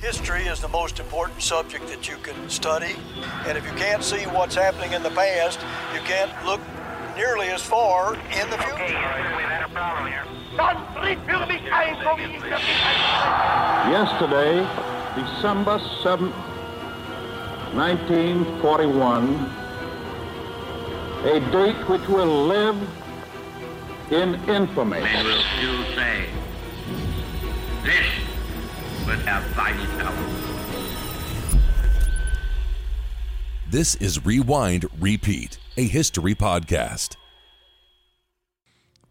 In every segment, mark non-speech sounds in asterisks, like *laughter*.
History is the most important subject that you can study, and if you can't see what's happening in the past, you can't look nearly as far in the future. Okay, yes, we've had a problem here. Yesterday, December 7th, 1941, a date which will live in infamy. Men will still say, this was our fighting power. This is Rewind Repeat, a history podcast.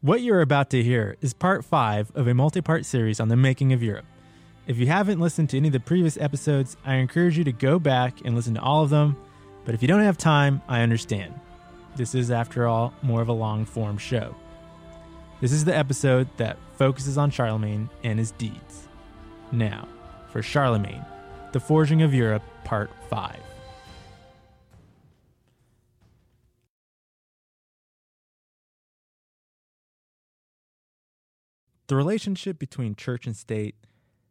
What you're about to hear is part five of a multi part series on the making of Europe. If you haven't listened to any of the previous episodes, I encourage you to go back and listen to all of them. But if you don't have time, I understand. This is, after all, more of a long form show. This is the episode that focuses on Charlemagne and his deeds. Now, for Charlemagne, The Forging of Europe, Part 5. The relationship between church and state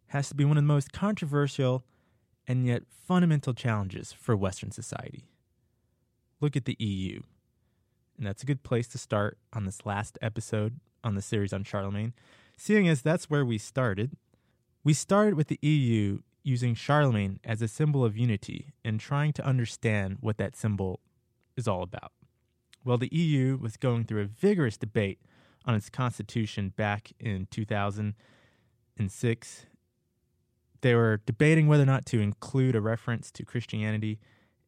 has to be one of the most controversial and yet fundamental challenges for Western society. Look at the EU. And that's a good place to start on this last episode on the series on Charlemagne, seeing as that's where we started. We started with the EU using Charlemagne as a symbol of unity and trying to understand what that symbol is all about. Well, the EU was going through a vigorous debate on its constitution back in 2006. They were debating whether or not to include a reference to Christianity.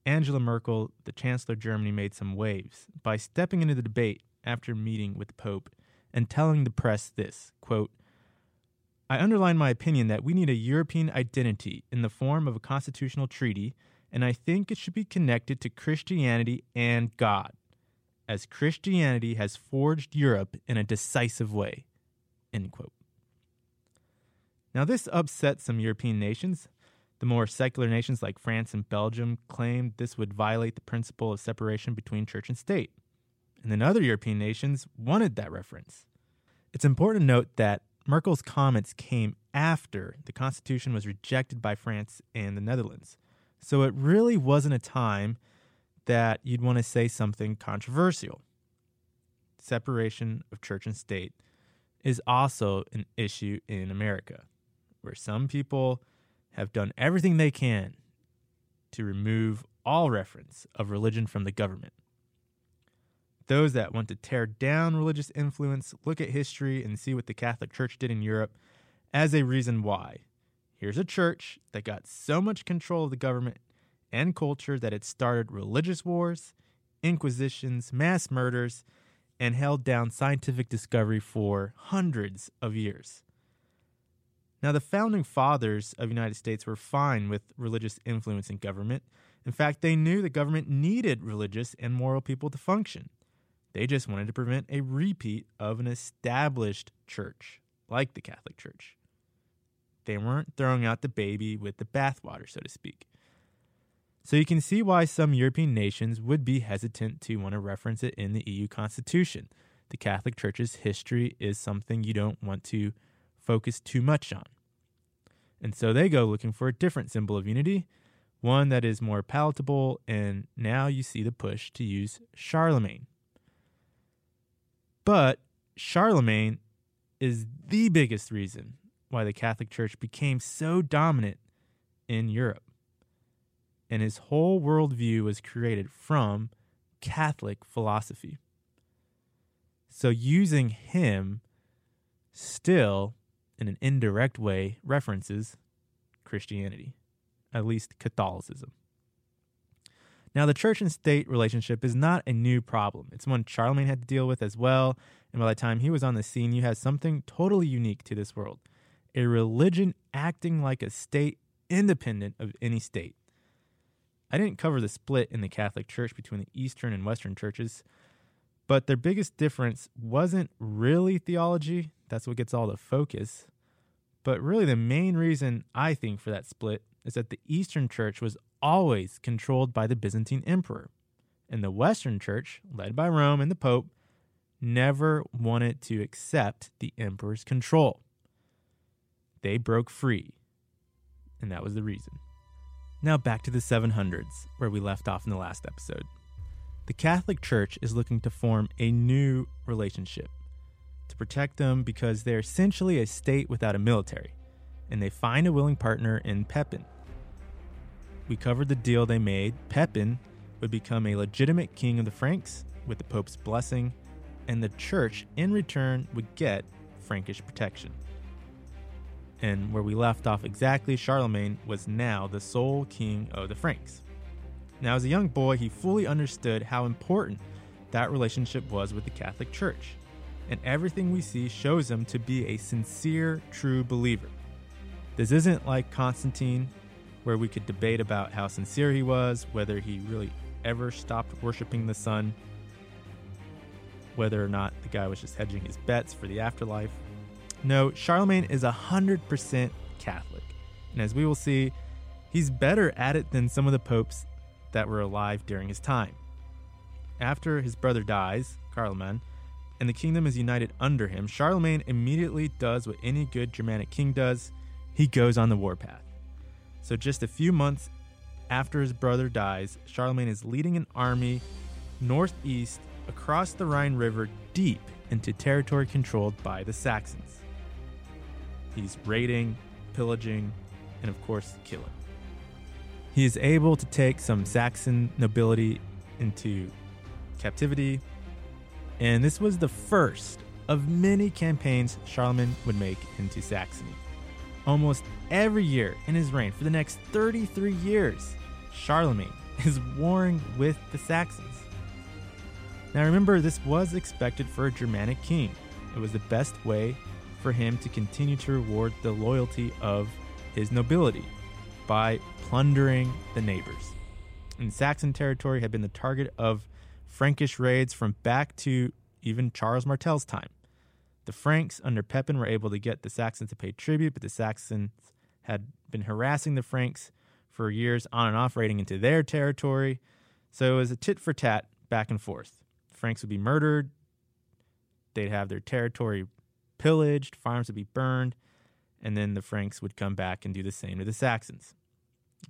Angela Merkel, the Chancellor of Germany, made some waves by stepping into the debate after meeting with the Pope and telling the press this quote, I underline my opinion that we need a European identity in the form of a constitutional treaty, and I think it should be connected to Christianity and God as Christianity has forged Europe in a decisive way. End quote. Now, this upset some European nations. The more secular nations like France and Belgium claimed this would violate the principle of separation between church and state. And then other European nations wanted that reference. It's important to note that Merkel's comments came after the Constitution was rejected by France and the Netherlands. So it really wasn't a time that you'd want to say something controversial. Separation of church and state is also an issue in America, where some people have done everything they can to remove all reference of religion from the government. Those that want to tear down religious influence look at history and see what the Catholic Church did in Europe as a reason why. Here's a church that got so much control of the government and culture that it started religious wars, inquisitions, mass murders, and held down scientific discovery for hundreds of years. Now, the founding fathers of the United States were fine with religious influence in government. In fact, they knew the government needed religious and moral people to function. They just wanted to prevent a repeat of an established church, like the Catholic Church. They weren't throwing out the baby with the bathwater, so to speak. So you can see why some European nations would be hesitant to want to reference it in the EU constitution. The Catholic Church's history is something you don't want to focus too much on. And so they go looking for a different symbol of unity, one that is more palatable, and now you see the push to use Charlemagne. But Charlemagne is the biggest reason why the Catholic Church became so dominant in Europe and his whole worldview was created from Catholic philosophy. So using him still, in an indirect way, references Christianity, at least Catholicism. Now, the church and state relationship is not a new problem. It's one Charlemagne had to deal with as well. And by the time he was on the scene, you had something totally unique to this world a religion acting like a state independent of any state. I didn't cover the split in the Catholic Church between the Eastern and Western churches, but their biggest difference wasn't really theology. That's what gets all the focus. But really, the main reason I think for that split is that the Eastern Church was always controlled by the Byzantine Emperor, and the Western Church, led by Rome and the Pope, never wanted to accept the Emperor's control. They broke free. and that was the reason. Now back to the 700s, where we left off in the last episode. The Catholic Church is looking to form a new relationship to protect them because they're essentially a state without a military, and they find a willing partner in Pepin. We covered the deal they made. Pepin would become a legitimate king of the Franks with the Pope's blessing, and the church in return would get Frankish protection. And where we left off exactly, Charlemagne was now the sole king of the Franks. Now, as a young boy, he fully understood how important that relationship was with the Catholic Church, and everything we see shows him to be a sincere, true believer. This isn't like Constantine, where we could debate about how sincere he was, whether he really ever stopped worshiping the sun, whether or not the guy was just hedging his bets for the afterlife. No, Charlemagne is 100% Catholic. And as we will see, he's better at it than some of the popes that were alive during his time. After his brother dies, Carloman, and the kingdom is united under him, Charlemagne immediately does what any good Germanic king does he goes on the warpath. So, just a few months after his brother dies, Charlemagne is leading an army northeast across the Rhine River deep into territory controlled by the Saxons. He's raiding, pillaging, and of course, killing. He is able to take some Saxon nobility into captivity, and this was the first of many campaigns Charlemagne would make into Saxony. Almost every year in his reign for the next 33 years, Charlemagne *laughs* is warring with the Saxons. Now remember, this was expected for a Germanic king. It was the best way for him to continue to reward the loyalty of his nobility by plundering the neighbors. And Saxon territory had been the target of Frankish raids from back to even Charles Martel's time. The Franks under Pepin were able to get the Saxons to pay tribute, but the Saxons had been harassing the Franks for years on and off, raiding into their territory. So it was a tit for tat back and forth. Franks would be murdered, they'd have their territory pillaged, farms would be burned, and then the Franks would come back and do the same to the Saxons.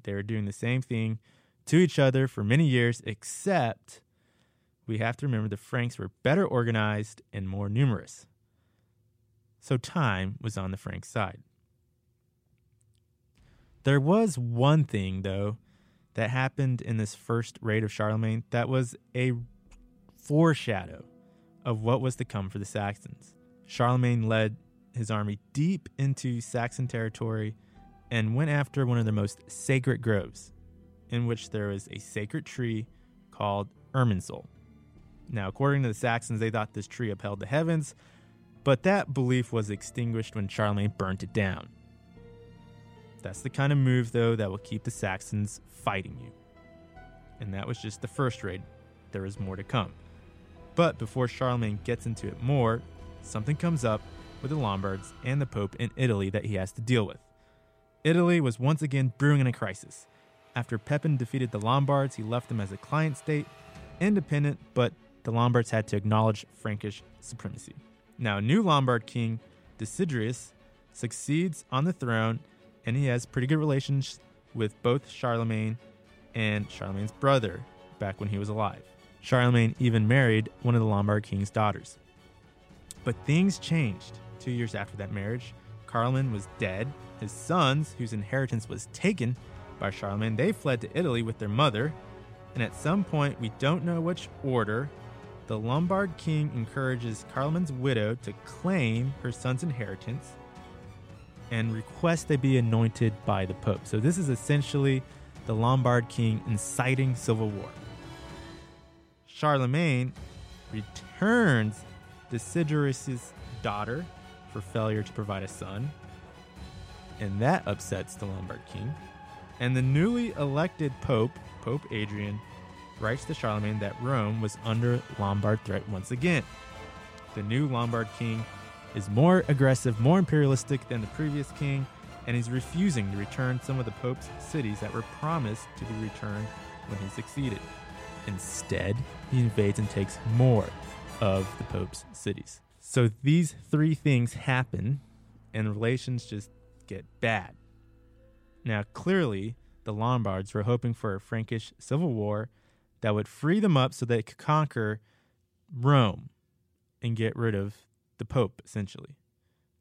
They were doing the same thing to each other for many years, except we have to remember the Franks were better organized and more numerous so time was on the Franks' side. There was one thing, though, that happened in this first raid of Charlemagne that was a foreshadow of what was to come for the Saxons. Charlemagne led his army deep into Saxon territory and went after one of their most sacred groves, in which there was a sacred tree called Irminsul. Now, according to the Saxons, they thought this tree upheld the heavens, but that belief was extinguished when Charlemagne burnt it down. That's the kind of move, though, that will keep the Saxons fighting you. And that was just the first raid. There is more to come. But before Charlemagne gets into it more, something comes up with the Lombards and the Pope in Italy that he has to deal with. Italy was once again brewing in a crisis. After Pepin defeated the Lombards, he left them as a client state, independent, but the Lombards had to acknowledge Frankish supremacy. Now, new Lombard king Desiderius succeeds on the throne, and he has pretty good relations with both Charlemagne and Charlemagne's brother back when he was alive. Charlemagne even married one of the Lombard king's daughters. But things changed two years after that marriage. Carloman was dead. His sons, whose inheritance was taken by Charlemagne, they fled to Italy with their mother. And at some point, we don't know which order, the Lombard king encourages Carloman's widow to claim her son's inheritance and request they be anointed by the Pope. So, this is essentially the Lombard king inciting civil war. Charlemagne returns Desiderius' daughter for failure to provide a son, and that upsets the Lombard king. And the newly elected Pope, Pope Adrian, writes to Charlemagne that Rome was under Lombard threat once again. The new Lombard king is more aggressive, more imperialistic than the previous king, and he's refusing to return some of the Pope's cities that were promised to be returned when he succeeded. Instead, he invades and takes more of the Pope's cities. So these three things happen, and relations just get bad. Now, clearly, the Lombards were hoping for a Frankish civil war that would free them up so they could conquer Rome and get rid of the Pope, essentially.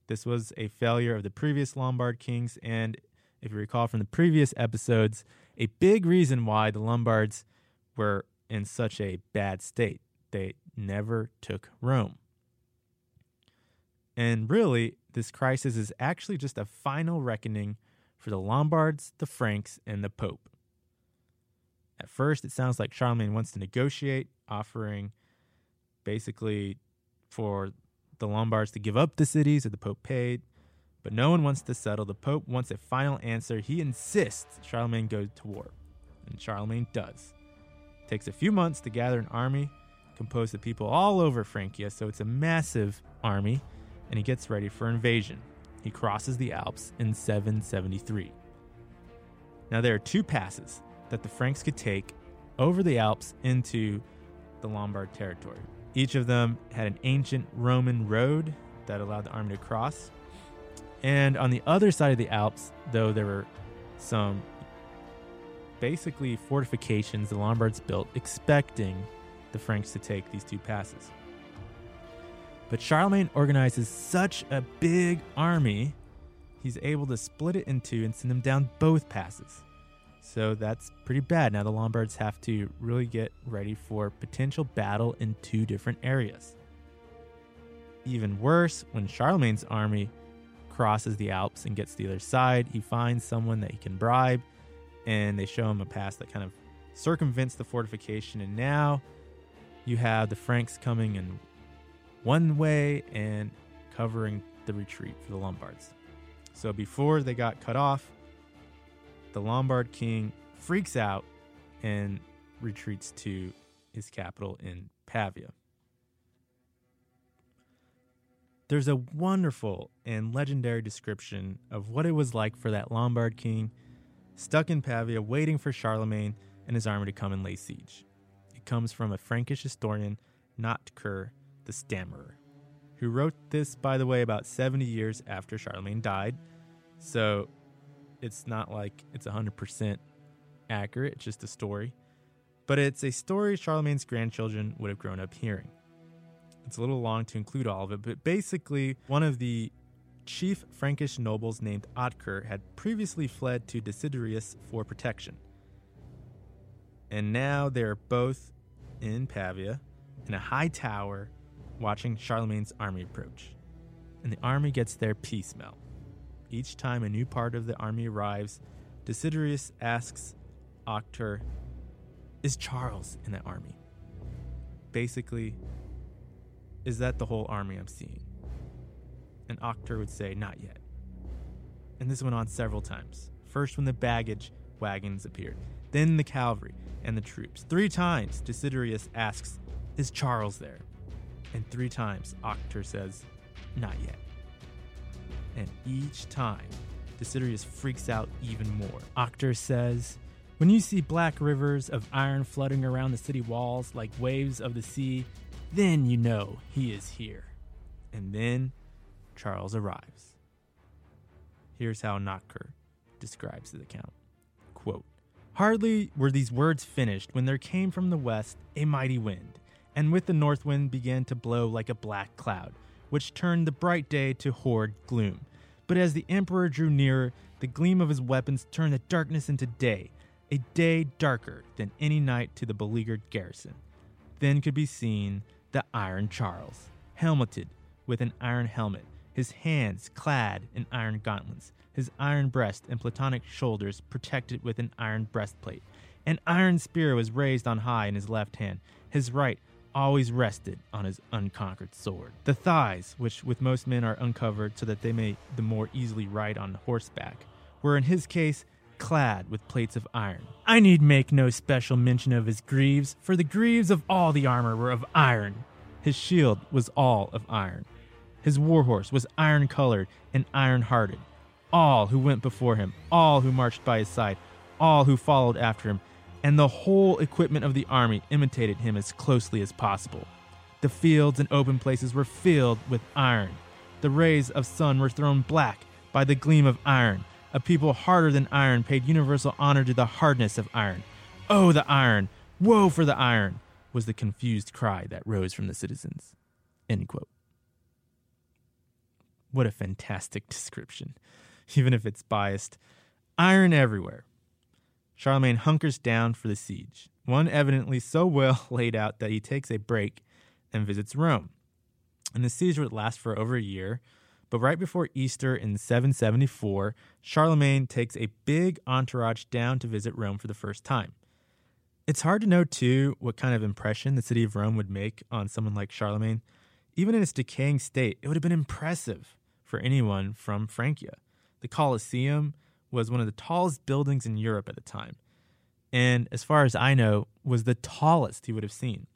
This was a failure of the previous Lombard kings, and if you recall from the previous episodes, a big reason why the Lombards were in such a bad state. They never took Rome. And really, this crisis is actually just a final reckoning for the Lombards, the Franks, and the Pope. At first, it sounds like Charlemagne wants to negotiate, offering basically for the Lombards to give up the cities that the Pope paid, but no one wants to settle. The Pope wants a final answer. He insists Charlemagne go to war, and Charlemagne does. It takes a few months to gather an army composed of people all over Francia, so it's a massive army, and he gets ready for invasion. He crosses the Alps in 773. Now, there are two passes that the Franks could take over the Alps into the Lombard territory. Each of them had an ancient Roman road that allowed the army to cross. And on the other side of the Alps, though, there were some basically fortifications the Lombards built expecting the Franks to take these two passes. But Charlemagne organizes such a big army, he's able to split it in two and send them down both passes. So that's pretty bad. Now the Lombards have to really get ready for potential battle in two different areas. Even worse, when Charlemagne's army crosses the Alps and gets to the other side, he finds someone that he can bribe, and they show him a pass that kind of circumvents the fortification. And now you have the Franks coming in one way and covering the retreat for the Lombards. So before they got cut off, the Lombard king freaks out and retreats to his capital in Pavia. There's a wonderful and legendary description of what it was like for that Lombard king stuck in Pavia waiting for Charlemagne and his army to come and lay siege. It comes from a Frankish historian, Notker the Stammerer, who wrote this, by the way, about 70 years after Charlemagne died. So it's not like it's 100% accurate, it's just a story. But it's a story Charlemagne's grandchildren would have grown up hearing. It's a little long to include all of it, but basically, one of the chief Frankish nobles named Otker had previously fled to Desiderius for protection. And now they're both in Pavia, in a high tower, watching Charlemagne's army approach. And the army gets there piecemeal. Each time a new part of the army arrives, Desiderius asks Otker, Is Charles in the army? Basically, is that the whole army I'm seeing? And Otker would say, Not yet. And this went on several times. First, when the baggage wagons appeared, then the cavalry and the troops. Three times, Desiderius asks, Is Charles there? And three times, Otker says, Not yet. And each time, Desiderius freaks out even more. Otker says, When you see black rivers of iron flooding around the city walls like waves of the sea, then you know he is here. And then Charles arrives. Here's how Notker describes the account. Quote, Hardly were these words finished when there came from the west a mighty wind, and with the north wind began to blow like a black cloud, which turned the bright day to horrid gloom. But as the emperor drew nearer, the gleam of his weapons turned the darkness into day, a day darker than any night to the beleaguered garrison. Then could be seen the Iron Charles, helmeted with an iron helmet, his hands clad in iron gauntlets, his iron breast and platonic shoulders protected with an iron breastplate. An iron spear was raised on high in his left hand, his right always rested on his unconquered sword. The thighs, which with most men are uncovered so that they may the more easily ride on horseback, were in his case clad with plates of iron. I need make no special mention of his greaves, for the greaves of all the armor were of iron. His shield was all of iron. His warhorse was iron colored and iron hearted. All who went before him, all who marched by his side, all who followed after him, and the whole equipment of the army imitated him as closely as possible. The fields and open places were filled with iron. The rays of sun were thrown black by the gleam of iron. A people harder than iron paid universal honor to the hardness of iron. Oh, the iron! Woe for the iron! was the confused cry that rose from the citizens. What a fantastic description, even if it's biased. Iron everywhere. Charlemagne hunkers down for the siege, one evidently so well *laughs* laid out that he takes a break and visits Rome. And the siege would last for over a year, but right before Easter in 774, Charlemagne takes a big entourage down to visit Rome for the first time. It's hard to know, too, what kind of impression the city of Rome would make on someone like Charlemagne. Even in its decaying state, it would have been impressive for anyone from Francia. The Colosseum was one of the tallest buildings in Europe at the time, and as far as I know, was the tallest he would have seen.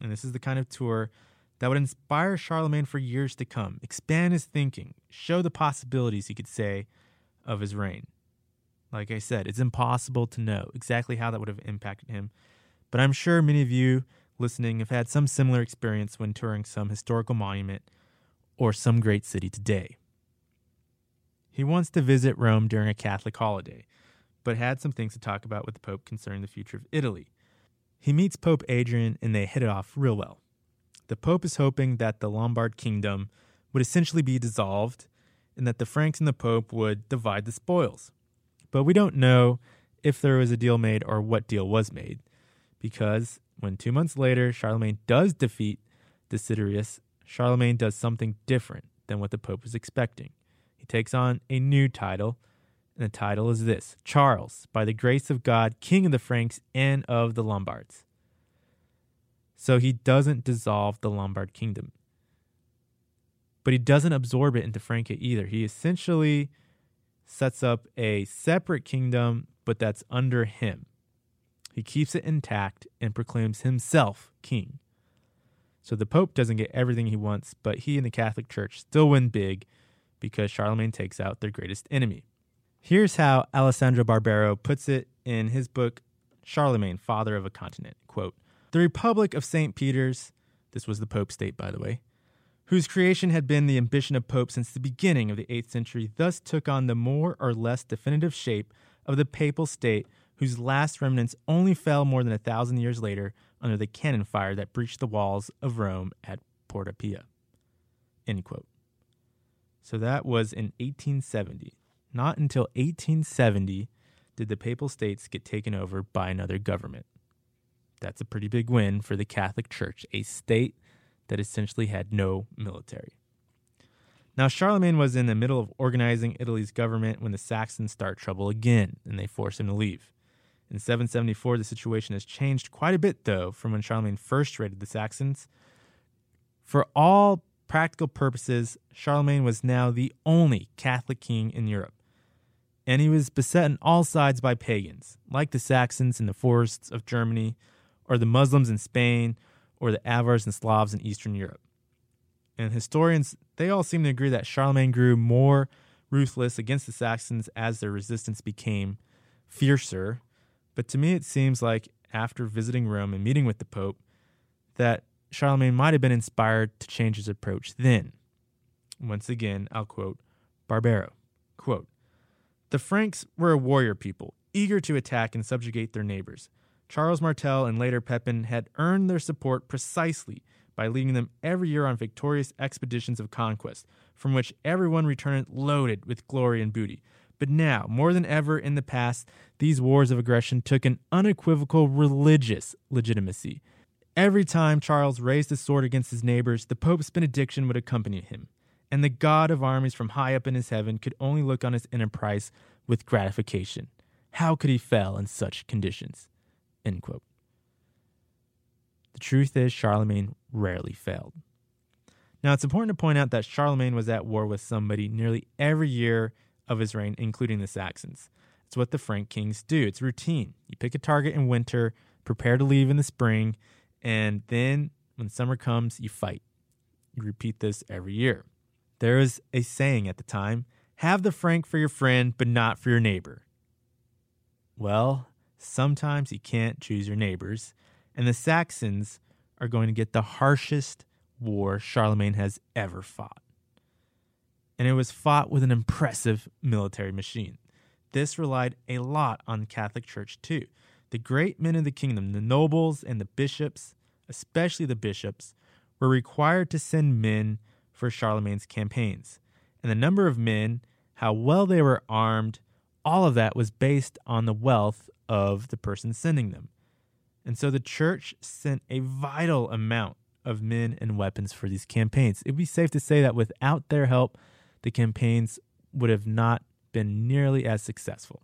And this is the kind of tour that would inspire Charlemagne for years to come, expand his thinking, show the possibilities, he could say, of his reign. Like I said, it's impossible to know exactly how that would have impacted him, but I'm sure many of you listening have had some similar experience when touring some historical monument or some great city today. He wants to visit Rome during a Catholic holiday, but had some things to talk about with the Pope concerning the future of Italy. He meets Pope Adrian and they hit it off real well. The Pope is hoping that the Lombard kingdom would essentially be dissolved and that the Franks and the Pope would divide the spoils. But we don't know if there was a deal made or what deal was made, because when two months later Charlemagne does defeat Desiderius, Charlemagne does something different than what the Pope was expecting. He takes on a new title, and the title is this Charles, by the grace of God, King of the Franks and of the Lombards. So he doesn't dissolve the Lombard kingdom. But he doesn't absorb it into Francia either. He essentially sets up a separate kingdom, but that's under him. He keeps it intact and proclaims himself king. So the Pope doesn't get everything he wants, but he and the Catholic Church still win big because Charlemagne takes out their greatest enemy. Here's how Alessandro Barbero puts it in his book, Charlemagne, Father of a Continent. Quote, the Republic of St. Peter's, this was the Pope state, by the way, whose creation had been the ambition of Pope since the beginning of the 8th century, thus took on the more or less definitive shape of the papal state, whose last remnants only fell more than a thousand years later under the cannon fire that breached the walls of Rome at Porta Pia. End quote. So that was in 1870. Not until 1870 did the papal states get taken over by another government. That's a pretty big win for the Catholic Church, a state that essentially had no military. Now, Charlemagne was in the middle of organizing Italy's government when the Saxons start trouble again, and they force him to leave. In 774, the situation has changed quite a bit, though, from when Charlemagne first raided the Saxons. For all practical purposes, Charlemagne was now the only Catholic king in Europe. And he was beset on all sides by pagans, like the Saxons in the forests of Germany, or the Muslims in Spain, or the Avars and Slavs in Eastern Europe. And historians, they all seem to agree that Charlemagne grew more ruthless against the Saxons as their resistance became fiercer. But to me, it seems like after visiting Rome and meeting with the Pope, that Charlemagne might have been inspired to change his approach then. Once again, I'll quote Barbero. Quote, the Franks were a warrior people, eager to attack and subjugate their neighbors. Charles Martel and later Pepin had earned their support precisely by leading them every year on victorious expeditions of conquest, from which everyone returned loaded with glory and booty. But now, more than ever in the past, these wars of aggression took an unequivocal religious legitimacy. Every time Charles raised his sword against his neighbors, the Pope's benediction would accompany him, and the God of armies from high up in his heaven could only look on his enterprise with gratification. How could he fail in such conditions? The truth is, Charlemagne rarely failed. Now, it's important to point out that Charlemagne was at war with somebody nearly every year of his reign, including the Saxons. It's what the Frank kings do. It's routine. You pick a target in winter, prepare to leave in the spring, and then when summer comes, you fight. You repeat this every year. There is a saying at the time have the Frank for your friend, but not for your neighbor. Well, sometimes you can't choose your neighbors, and the Saxons are going to get the harshest war Charlemagne has ever fought. And it was fought with an impressive military machine. this relied a lot on the Catholic Church too. The great men of the kingdom, the nobles and the bishops, especially the bishops, were required to send men for Charlemagne's campaigns. And the number of men, how well they were armed, all of that was based on the wealth of the person sending them. And so the church sent a vital amount of men and weapons for these campaigns. It'd be safe to say that without their help, the campaigns would have not been nearly as successful.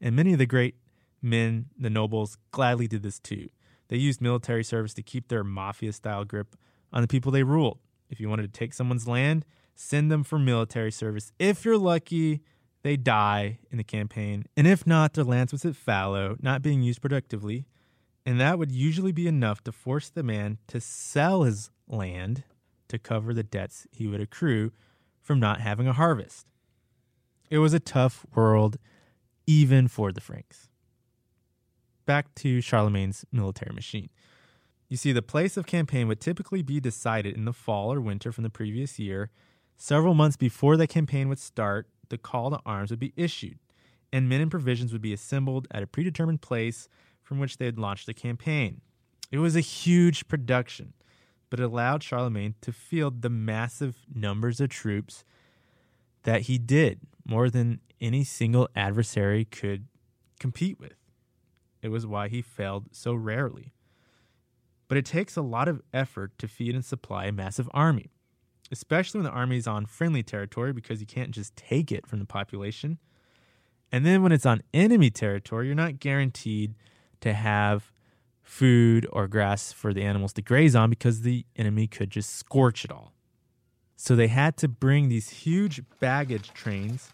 And many of the great men, the nobles, gladly did this too. They used military service to keep their mafia style grip on the people they ruled. If you wanted to take someone's land, send them for military service. If you're lucky, they die in the campaign. And if not, their lands would sit fallow, not being used productively. And that would usually be enough to force the man to sell his land to cover the debts he would accrue from not having a harvest. It was a tough world, even for the Franks. Back to Charlemagne's military machine. You see, the place of campaign would typically be decided in the fall or winter from the previous year. Several months before the campaign would start, the call to arms would be issued, and men and provisions would be assembled at a predetermined place from which they would launch the campaign. It was a huge production, but it allowed Charlemagne to field the massive numbers of troops that he did, more than any single adversary could compete with. It was why he failed so rarely. But it takes a lot of effort to feed and supply a massive army especially when the army is on friendly territory because you can't just take it from the population. And then when it's on enemy territory, you're not guaranteed to have food or grass for the animals to graze on because the enemy could just scorch it all. So they had to bring these huge baggage trains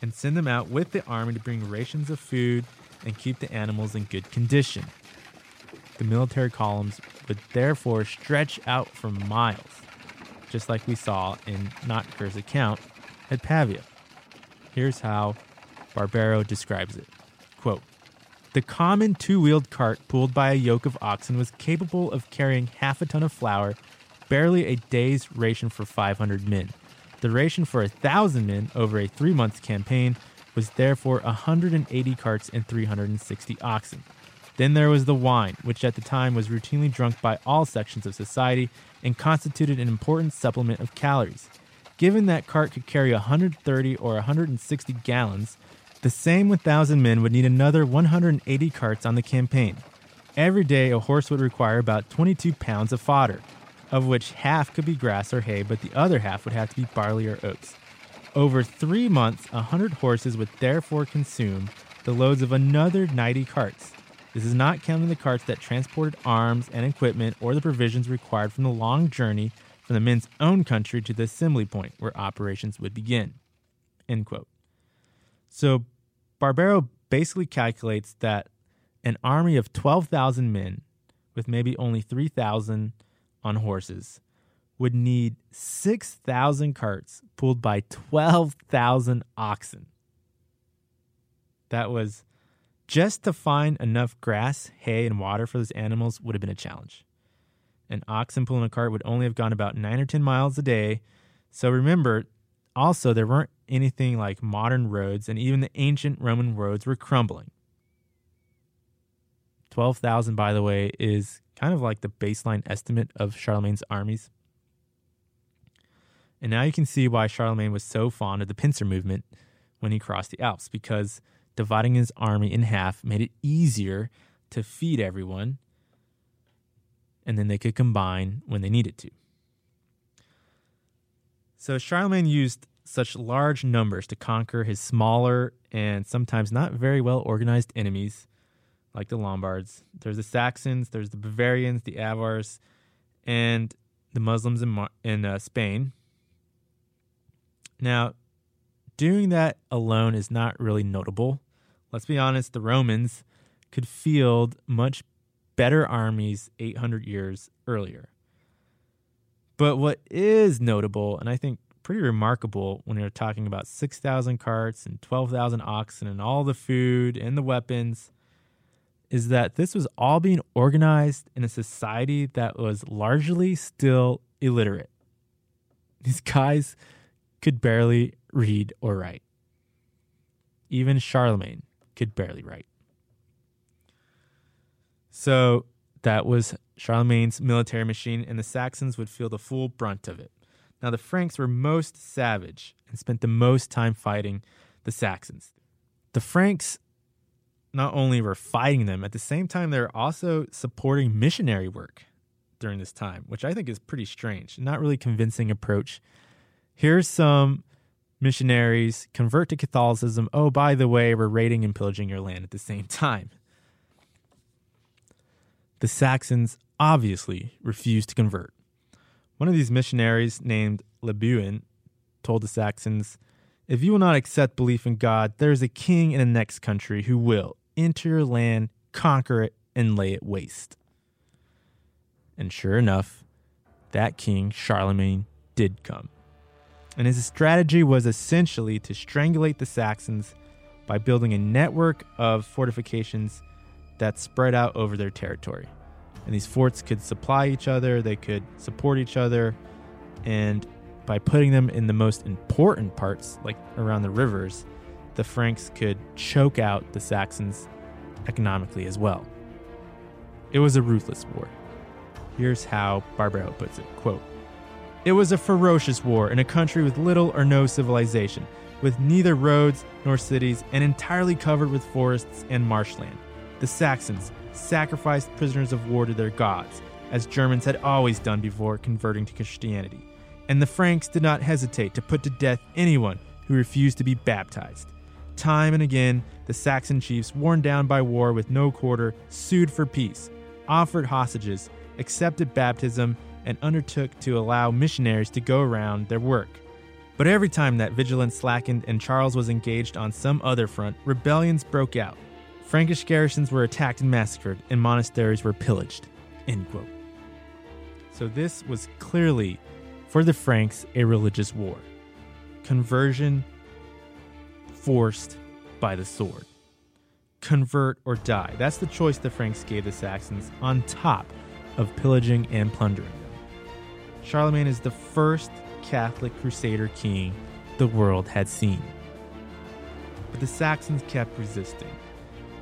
and send them out with the army to bring rations of food and keep the animals in good condition. The military columns would therefore stretch out for miles just like we saw in Notker's account at Pavia. Here's how Barbero describes it. Quote, the common two wheeled cart pulled by a yoke of oxen was capable of carrying half a ton of flour, barely a day's ration for 500 men. The ration for a thousand men over a three month campaign was therefore 180 carts and 360 oxen. Then there was the wine, which at the time was routinely drunk by all sections of society and constituted an important supplement of calories. Given that cart could carry 130 or 160 gallons, the same 1,000 men would need another 180 carts on the campaign. Every day, a horse would require about 22 pounds of fodder, of which half could be grass or hay, but the other half would have to be barley or oats. Over three months, 100 horses would therefore consume the loads of another 90 carts. This is not counting the carts that transported arms and equipment or the provisions required from the long journey from the men's own country to the assembly point where operations would begin. End quote. So Barbero basically calculates that an army of 12,000 men, with maybe only 3,000 on horses, would need 6,000 carts pulled by 12,000 oxen. That was just to find enough grass, hay, and water for those animals would have been a challenge. An oxen pulling a cart would only have gone about nine or 10 miles a day. So remember, also, there weren't anything like modern roads, and even the ancient Roman roads were crumbling. 12,000, by the way, is kind of like the baseline estimate of Charlemagne's armies. And now you can see why Charlemagne was so fond of the pincer movement when he crossed the Alps, because dividing his army in half made it easier to feed everyone, and then they could combine when they needed to. So Charlemagne used such large numbers to conquer his smaller and sometimes not very well organized enemies, like the Lombards. There's the Saxons, there's the Bavarians, the Avars, and the Muslims in, Mar- in uh, Spain. Now, doing that alone is not really notable let's be honest, the Romans could field much better armies 800 years earlier. But what is notable, and I think pretty remarkable when you're talking about 6,000 carts and 12,000 oxen and all the food and the weapons, is that this was all being organized in a society that was largely still illiterate. These guys could barely read or write. even Charlemagne could barely write. So that was Charlemagne's military machine, and the Saxons would feel the full brunt of it. Now, the Franks were most savage and spent the most time fighting the Saxons. The Franks not only were fighting them, at the same time, they were also supporting missionary work during this time, which I think is pretty strange. Not really convincing approach. Here's some missionaries convert to Catholicism. Oh, by the way, we're raiding and pillaging your land at the same time. The Saxons obviously refused to convert. One of these missionaries, named Lebuin, told the Saxons, If you will not accept belief in God, there is a king in the next country who will enter your land, conquer it, and lay it waste. And sure enough, that king, Charlemagne, did come. And his strategy was essentially to strangulate the Saxons by building a network of fortifications that spread out over their territory. And these forts could supply each other, they could support each other, and by putting them in the most important parts, like around the rivers, the Franks could choke out the Saxons economically as well. It was a ruthless war. Here's how Barbero puts it quote, It was a ferocious war in a country with little or no civilization, with neither roads nor cities, and entirely covered with forests and marshland. The Saxons sacrificed prisoners of war to their gods, as Germans had always done before converting to Christianity. And the Franks did not hesitate to put to death anyone who refused to be baptized. Time and again, the Saxon chiefs, worn down by war with no quarter, sued for peace, offered hostages, accepted baptism, and undertook to allow missionaries to go around their work. But every time that vigilance slackened and Charles was engaged on some other front, rebellions broke out. Frankish garrisons were attacked and massacred, and monasteries were pillaged. End quote. So this was clearly, for the Franks, a religious war. Conversion forced by the sword. Convert or die. That's the choice the Franks gave the Saxons on top of pillaging and plundering. Charlemagne is the first Catholic crusader king the world had seen. But the Saxons kept resisting.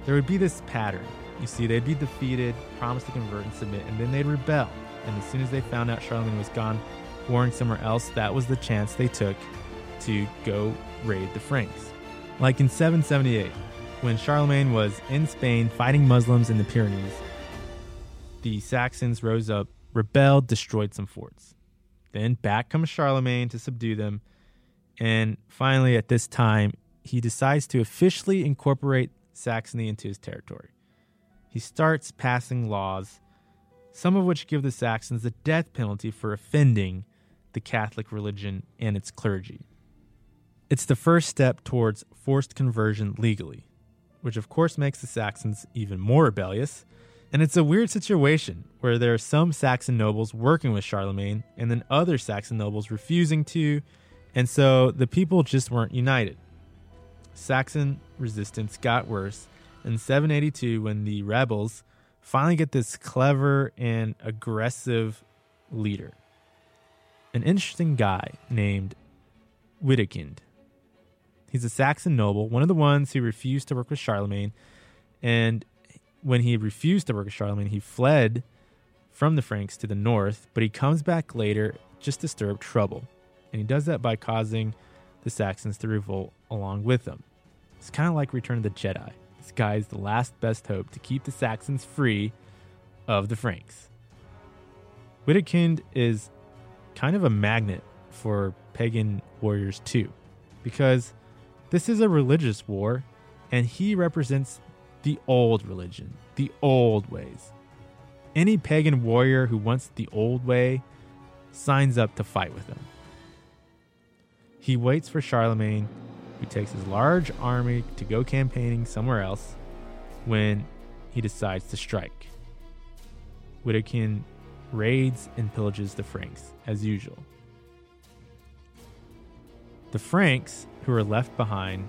There would be this pattern. You see, they'd be defeated, promised to convert and submit, and then they'd rebel. And as soon as they found out Charlemagne was gone, warring somewhere else, that was the chance they took to go raid the Franks. Like in 778, when Charlemagne was in Spain fighting Muslims in the Pyrenees, the Saxons rose up, rebelled, destroyed some forts. Then back comes Charlemagne to subdue them. And finally, at this time, he decides to officially incorporate Saxony into his territory. He starts passing laws, some of which give the Saxons the death penalty for offending the Catholic religion and its clergy. It's the first step towards forced conversion legally, which of course makes the Saxons even more rebellious. And it's a weird situation where there are some Saxon nobles working with Charlemagne and then other Saxon nobles refusing to, and so the people just weren't united. Saxon resistance got worse in 782 when the rebels finally get this clever and aggressive leader. An interesting guy named Witikind. He's a Saxon noble, one of the ones who refused to work with Charlemagne. And when he refused to work with Charlemagne, he fled from the Franks to the north, but he comes back later just to stir up trouble. And he does that by causing the Saxons to revolt along with them. It's kind of like Return of the Jedi. This guy is the last best hope to keep the Saxons free of the Franks. Witikind is kind of a magnet for pagan warriors too, because this is a religious war, and he represents the old religion, the old ways. Any pagan warrior who wants the old way signs up to fight with him. He waits for Charlemagne, who takes his large army to go campaigning somewhere else, when he decides to strike. Witikind raids and pillages the Franks, as usual. The Franks, who are left behind,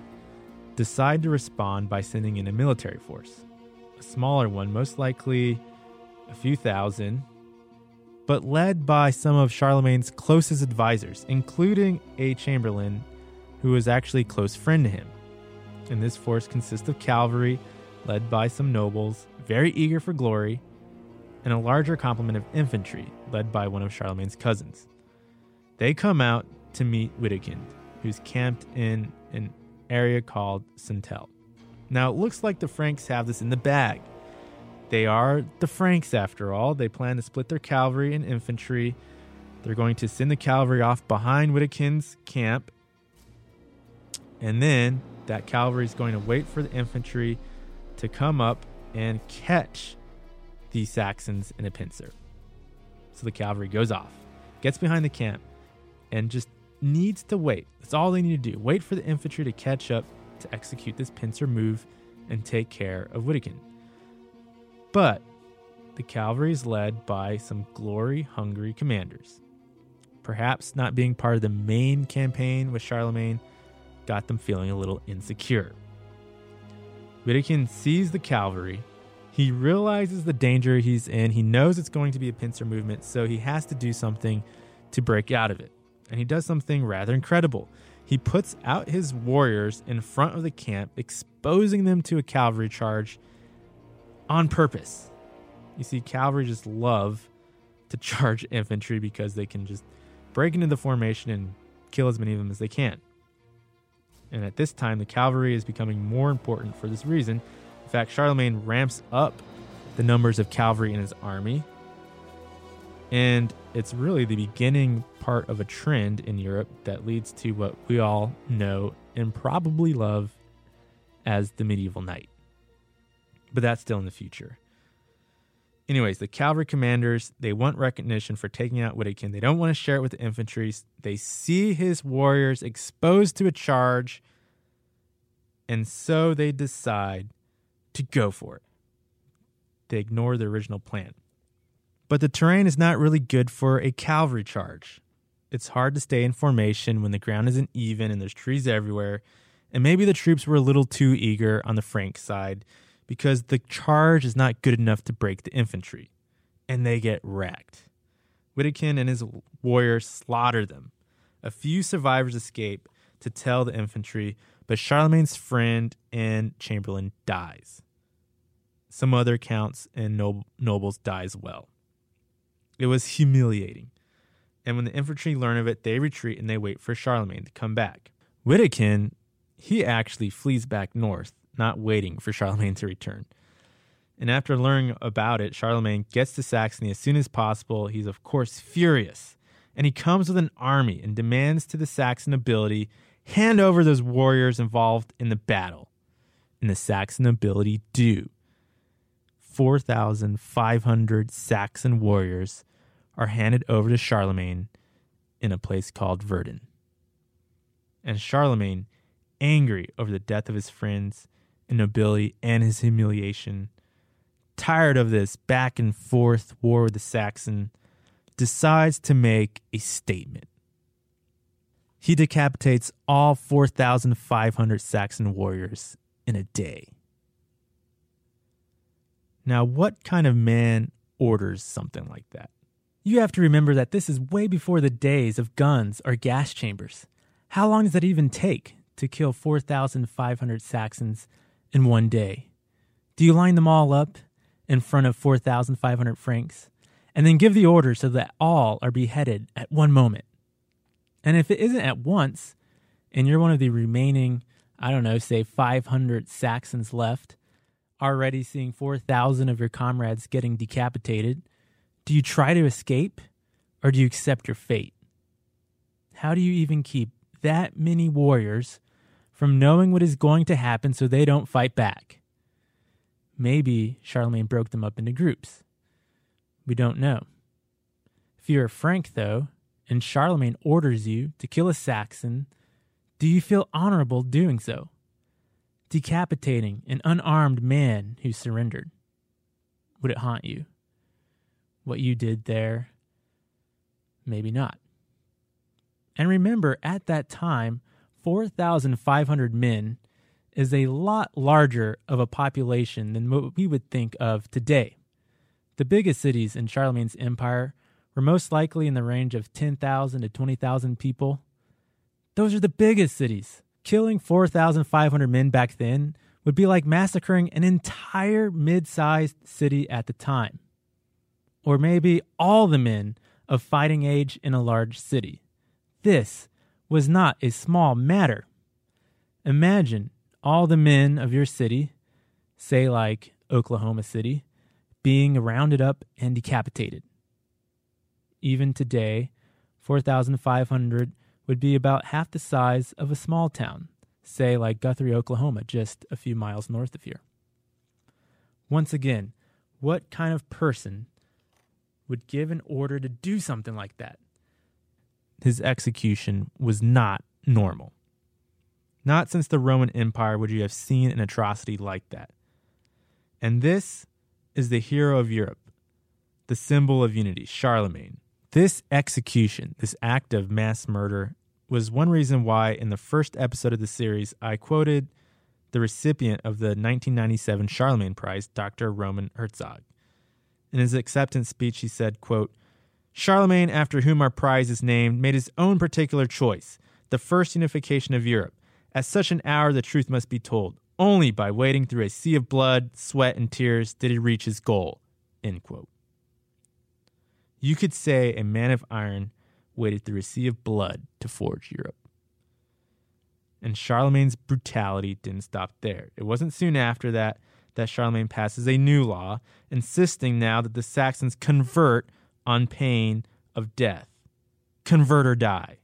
decide to respond by sending in a military force. A smaller one, most likely a few thousand, but led by some of Charlemagne's closest advisors, including a chamberlain who was actually a close friend to him. And this force consists of cavalry, led by some nobles, very eager for glory, and a larger complement of infantry, led by one of Charlemagne's cousins. They come out to meet Witikind, who's camped in an area called Süntel. Now, it looks like the Franks have this in the bag. They are the Franks, after all. They plan to split their cavalry and infantry. They're going to send the cavalry off behind Witikind's camp. And then that cavalry is going to wait for the infantry to come up and catch the Saxons in a pincer. So the cavalry goes off, gets behind the camp, and just needs to wait. That's all they need to do. Wait for the infantry to catch up to execute this pincer move and take care of Witikind. But the cavalry is led by some glory hungry commanders. Perhaps not being part of the main campaign with Charlemagne got them feeling a little insecure. Witikind sees the cavalry. He realizes the danger he's in. He knows it's going to be a pincer movement, so he has to do something to break out of it. And he does something rather incredible. He puts out his warriors in front of the camp, exposing them to a cavalry charge on purpose. You see, cavalry just love to *laughs* charge infantry because they can just break into the formation and kill as many of them as they can. And at this time, the cavalry is becoming more important for this reason. In fact, Charlemagne ramps up the numbers of cavalry in his army. And it's really the beginning part of a trend in Europe that leads to what we all know and probably love as the medieval knight. But that's still in the future. Anyways, the cavalry commanders, they want recognition for taking out Witikind. They don't want to share it with the infantry. They see his warriors exposed to a charge, and so they decide to go for it. They ignore the original plan. But the terrain is not really good for a cavalry charge. It's hard to stay in formation when the ground isn't even and there's trees everywhere. And maybe the troops were a little too eager on the Frank side because the charge is not good enough to break the infantry, and they get wrecked. Witikind and his warriors slaughter them. A few survivors escape to tell the infantry, but Charlemagne's friend and Chamberlain dies. Some other counts and nob- nobles die as well. It was humiliating. And when the infantry learn of it, they retreat and they wait for Charlemagne to come back. Witikind, he actually flees back north not waiting for Charlemagne to return. And after learning about it, Charlemagne gets to Saxony as soon as possible. He's, of course, furious. And he comes with an army and demands to the Saxon nobility hand over those warriors involved in the battle. And the Saxon nobility do. 4,500 Saxon warriors are handed over to Charlemagne in a place called Verdun. And Charlemagne, angry over the death of his friends, and nobility and his humiliation, tired of this back and forth war with the Saxon, decides to make a statement. He decapitates all 4,500 Saxon warriors in a day. Now, what kind of man orders something like that? You have to remember that this is way before the days of guns or gas chambers. How long does that even take to kill 4,500 Saxons in one day? Do you line them all up in front of 4,500 Franks and then give the order so that all are beheaded at one moment? And if it isn't at once, and you're one of the remaining, I don't know, say 500 Saxons left, already seeing 4,000 of your comrades getting decapitated, do you try to escape or do you accept your fate? How do you even keep that many warriors from knowing what is going to happen so they don't fight back. Maybe Charlemagne broke them up into groups. We don't know. If you're a Frank, though, and Charlemagne orders you to kill a Saxon, do you feel honorable doing so? Decapitating an unarmed man who surrendered. Would it haunt you? What you did there? Maybe not. And remember, at that time, 4,500 men is a lot larger of a population than what we would think of today. The biggest cities in Charlemagne's empire were most likely in the range of 10,000 to 20,000 people. Those are the biggest cities. killing 4,500 men back then would be like massacring an entire mid sized city at the time. Or maybe all the men of fighting age in a large city. This was not a small matter. Imagine all the men of your city, say like Oklahoma City, being rounded up and decapitated. Even today, 4,500 would be about half the size of a small town, say like Guthrie, Oklahoma, just a few miles north of here. Once again, what kind of person would give an order to do something like that? His execution was not normal. Not since the Roman Empire would you have seen an atrocity like that. And this is the hero of Europe, the symbol of unity, Charlemagne. This execution, this act of mass murder, was one reason why in the first episode of the series I quoted the recipient of the 1997 Charlemagne Prize, Dr. Roman Herzog. In his acceptance speech, he said, quote, Charlemagne, after whom our prize is named, made his own particular choice, the first unification of Europe. At such an hour, the truth must be told. Only by wading through a sea of blood, sweat, and tears did he reach his goal. End quote. You could say a man of iron waded through a sea of blood to forge Europe. And Charlemagne's brutality didn't stop there. It wasn't soon after that that Charlemagne passes a new law insisting now that the Saxons convert on pain of death. Convert or die.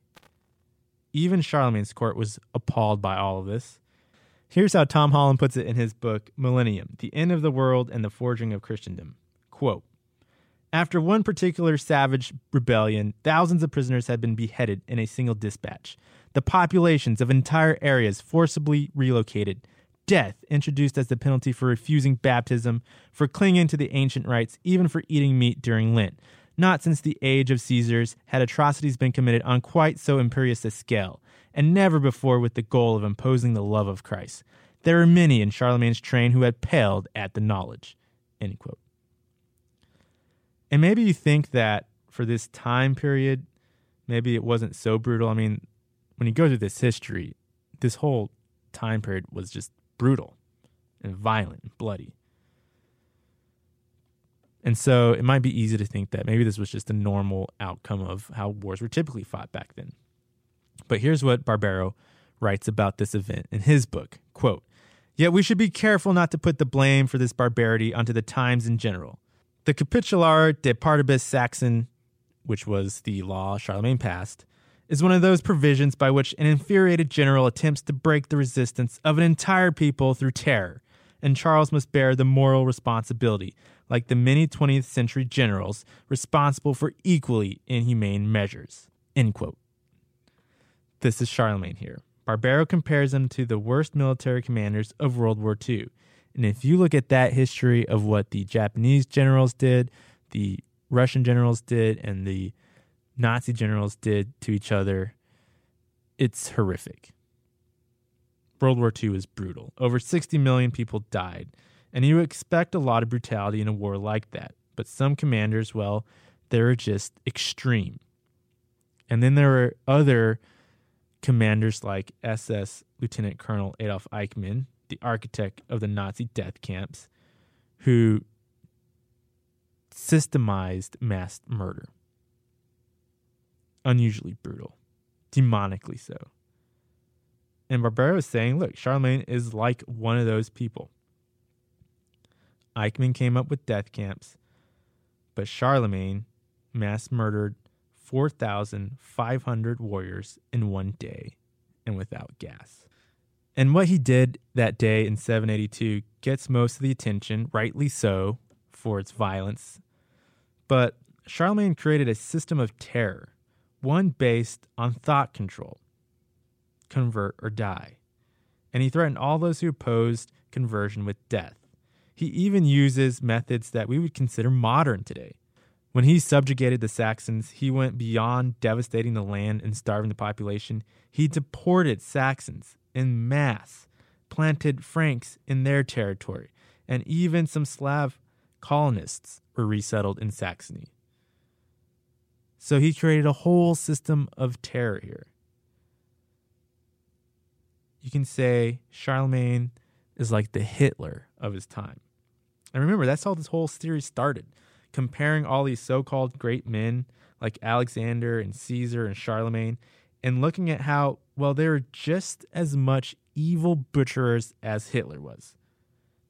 Even Charlemagne's court was appalled by all of this. Here's how Tom Holland puts it in his book, Millennium The End of the World and the Forging of Christendom. Quote After one particular savage rebellion, thousands of prisoners had been beheaded in a single dispatch. The populations of entire areas forcibly relocated. Death introduced as the penalty for refusing baptism, for clinging to the ancient rites, even for eating meat during Lent. Not since the age of Caesars had atrocities been committed on quite so imperious a scale, and never before with the goal of imposing the love of Christ. There were many in Charlemagne's train who had paled at the knowledge. And maybe you think that for this time period, maybe it wasn't so brutal. I mean, when you go through this history, this whole time period was just brutal and violent and bloody. And so it might be easy to think that maybe this was just a normal outcome of how wars were typically fought back then. But here's what Barbero writes about this event in his book quote, Yet we should be careful not to put the blame for this barbarity onto the times in general. The Capitular de Partibus Saxon, which was the law Charlemagne passed, is one of those provisions by which an infuriated general attempts to break the resistance of an entire people through terror, and Charles must bear the moral responsibility, like the many 20th century generals responsible for equally inhumane measures. End quote. This is Charlemagne here. Barbero compares him to the worst military commanders of World War II. And if you look at that history of what the Japanese generals did, the Russian generals did, and the Nazi generals did to each other, it's horrific. World War II is brutal. Over 60 million people died, and you expect a lot of brutality in a war like that. But some commanders, well, they're just extreme. And then there are other commanders like SS Lieutenant Colonel Adolf Eichmann, the architect of the Nazi death camps, who systemized mass murder. Unusually brutal, demonically so. And Barbero is saying, look, Charlemagne is like one of those people. Eichmann came up with death camps, but Charlemagne mass murdered 4,500 warriors in one day and without gas. And what he did that day in 782 gets most of the attention, rightly so, for its violence. But Charlemagne created a system of terror, one based on thought control convert or die. And he threatened all those who opposed conversion with death. He even uses methods that we would consider modern today. When he subjugated the Saxons, he went beyond devastating the land and starving the population. He deported Saxons in mass, planted Franks in their territory, and even some Slav colonists were resettled in Saxony. So he created a whole system of terror here. you can say Charlemagne is like the Hitler of his time. And remember, that's how this whole series started comparing all these so called great men like Alexander and Caesar and Charlemagne and looking at how, well, they were just as much evil butcherers as Hitler was,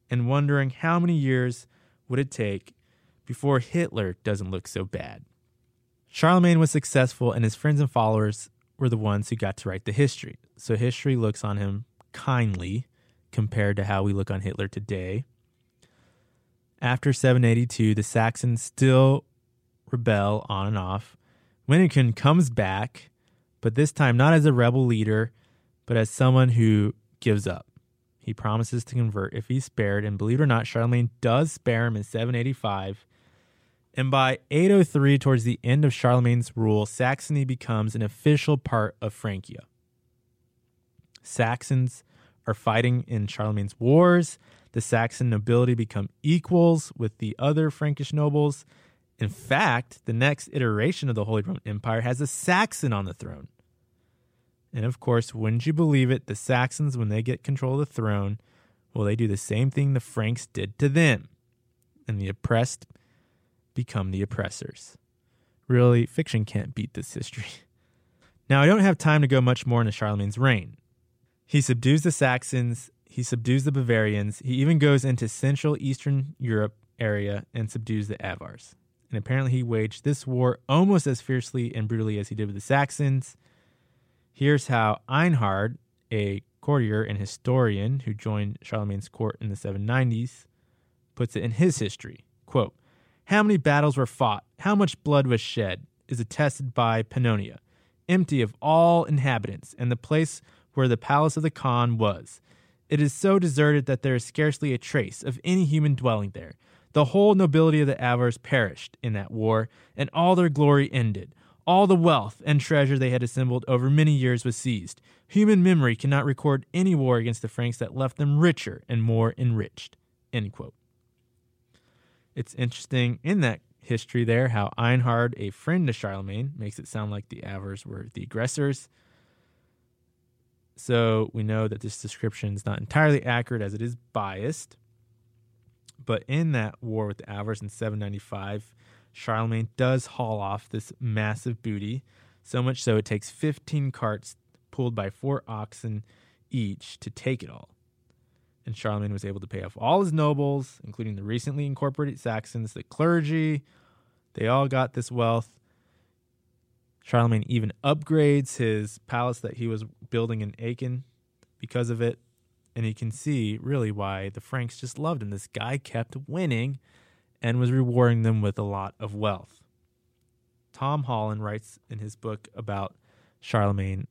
and wondering how many years would it take before Hitler doesn't look so bad. Charlemagne was successful, and his friends and followers were the ones who got to write the history. So history looks on him kindly compared to how we look on Hitler today. After 782, the Saxons still rebel on and off. Witikind comes back, but this time not as a rebel leader, but as someone who gives up. He promises to convert if he's spared, and believe it or not, Charlemagne does spare him in 785. And by 803, towards the end of Charlemagne's rule, Saxony becomes an official part of Francia. Saxons are fighting in Charlemagne's wars. The Saxon nobility become equals with the other Frankish nobles. In fact, the next iteration of the Holy Roman Empire has a Saxon on the throne. And of course, wouldn't you believe it, the Saxons, when they get control of the throne, well, they do the same thing the Franks did to them. And the oppressed become the oppressors. Really, fiction can't beat this history. *laughs* Now, I don't have time to go much more into Charlemagne's reign. He subdues the Saxons, he subdues the Bavarians, he even goes into Central Eastern Europe area and subdues the Avars. And apparently, he waged this war almost as fiercely and brutally as he did with the Saxons. Here's how Einhard, a courtier and historian who joined Charlemagne's court in the 790s, puts it in his history. Quote, how many battles were fought, how much blood was shed, is attested by Pannonia, empty of all inhabitants, and the place where the palace of the Khan was. It is so deserted that there is scarcely a trace of any human dwelling there. The whole nobility of the Avars perished in that war, and all their glory ended. All the wealth and treasure they had assembled over many years was seized. Human memory cannot record any war against the Franks that left them richer and more enriched. It's interesting in that history there how Einhard, a friend to Charlemagne, makes it sound like the Avars were the aggressors. So we know that this description is not entirely accurate as it is biased. But in that war with the Avars in 795, Charlemagne does haul off this massive booty, so much so it takes 15 carts pulled by four oxen each to take it all and Charlemagne was able to pay off all his nobles, including the recently incorporated Saxons, the clergy. They all got this wealth. Charlemagne even upgrades his palace that he was building in Aachen because of it. And you can see really why the Franks just loved him. This guy kept winning and was rewarding them with a lot of wealth. Tom Holland writes in his book about Charlemagne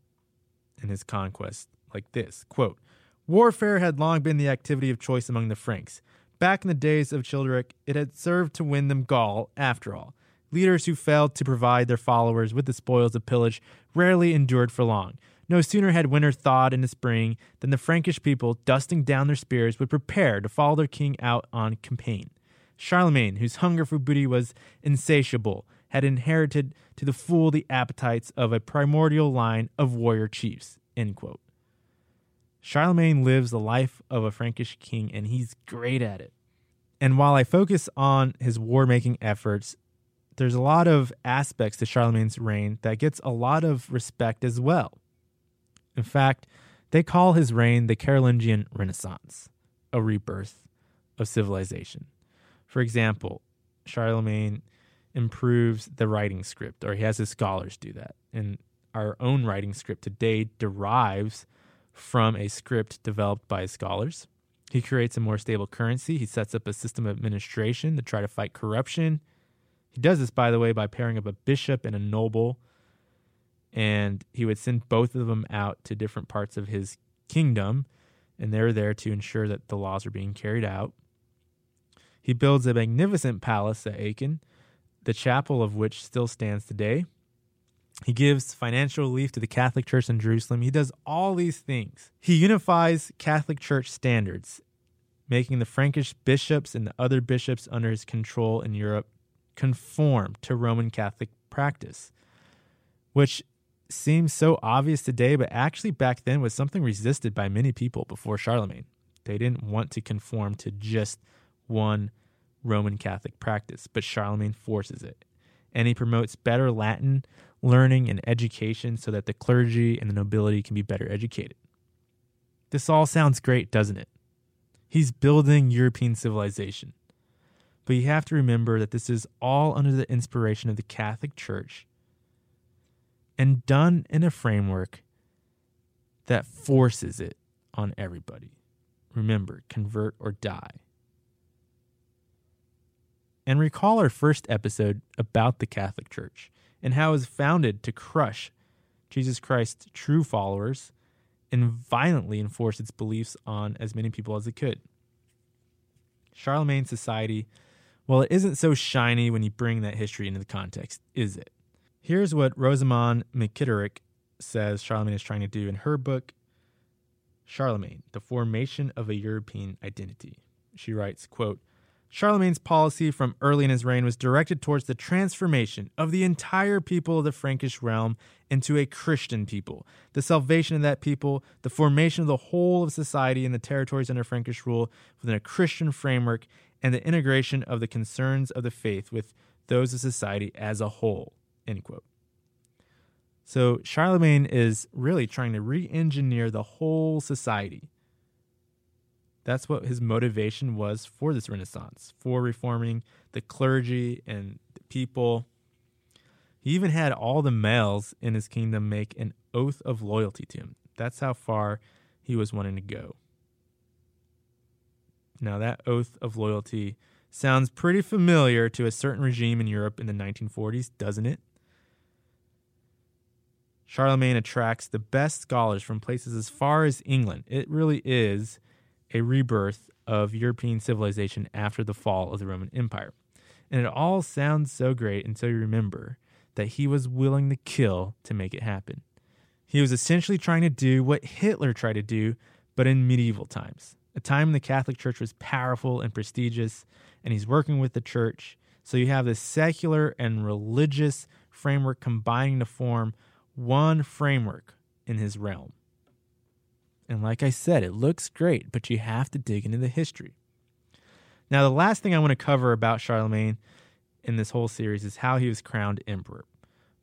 and his conquest like this quote, Warfare had long been the activity of choice among the Franks. Back in the days of Childeric, it had served to win them Gaul, after all. Leaders who failed to provide their followers with the spoils of pillage rarely endured for long. No sooner had winter thawed into spring than the Frankish people, dusting down their spears, would prepare to follow their king out on campaign. Charlemagne, whose hunger for booty was insatiable, had inherited to the full the appetites of a primordial line of warrior chiefs. End quote. Charlemagne lives the life of a Frankish king, and he's great at it. And while I focus on his war making efforts, there's a lot of aspects to Charlemagne's reign that gets a lot of respect as well. In fact, they call his reign the Carolingian Renaissance, a rebirth of civilization. For example, Charlemagne improves the writing script, or he has his scholars do that. And our own writing script today derives from a script developed by scholars. He creates a more stable currency. He sets up a system of administration to try to fight corruption. He does this, by the way, by pairing up a bishop and a noble. And he would send both of them out to different parts of his kingdom, and they're there to ensure that the laws are being carried out. He builds a magnificent palace at Aachen, the chapel of which still stands today. He gives financial relief to the Catholic Church in Jerusalem. He does all these things. He unifies Catholic Church standards, making the Frankish bishops and the other bishops under his control in Europe conform to Roman Catholic practice, which seems so obvious today, but actually back then was something resisted by many people before Charlemagne. They didn't want to conform to just one Roman Catholic practice, but Charlemagne forces it. And he promotes better Latin learning and education so that the clergy and the nobility can be better educated. This all sounds great, doesn't it? He's building European civilization. But you have to remember that this is all under the inspiration of the Catholic Church and done in a framework that forces it on everybody. Remember, convert or die. And recall our first episode about the Catholic Church and how it was founded to crush Jesus Christ's true followers and violently enforce its beliefs on as many people as it could. Charlemagne's society, well, it isn't so shiny when you bring that history into the context, is it? Here's what Rosamond McKitterick says Charlemagne is trying to do in her book, Charlemagne, The Formation of a European Identity. She writes, quote, Charlemagne's policy from early in his reign was directed towards the transformation of the entire people of the Frankish realm into a Christian people, the salvation of that people, the formation of the whole of society in the territories under Frankish rule within a Christian framework, and the integration of the concerns of the faith with those of society as a whole. End quote. So Charlemagne is really trying to re engineer the whole society that's what his motivation was for this Renaissance, for reforming the clergy and the people. He even had all the males in his kingdom make an oath of loyalty to him. That's how far he was wanting to go. Now, that oath of loyalty sounds pretty familiar to a certain regime in Europe in the 1940s, doesn't it? Charlemagne attracts the best scholars from places as far as England. It really is a rebirth of European civilization after the fall of the Roman Empire. And it all sounds so great until you remember that he was willing to kill to make it happen. He was essentially trying to do what Hitler tried to do, but in medieval times, a time when the Catholic Church was powerful and prestigious, and he's working with the church. So you have this secular and religious framework combining to form one framework in his realm. And like I said, it looks great, but you have to dig into the history. Now, the last thing I want to cover about Charlemagne in this whole series is how he was crowned emperor.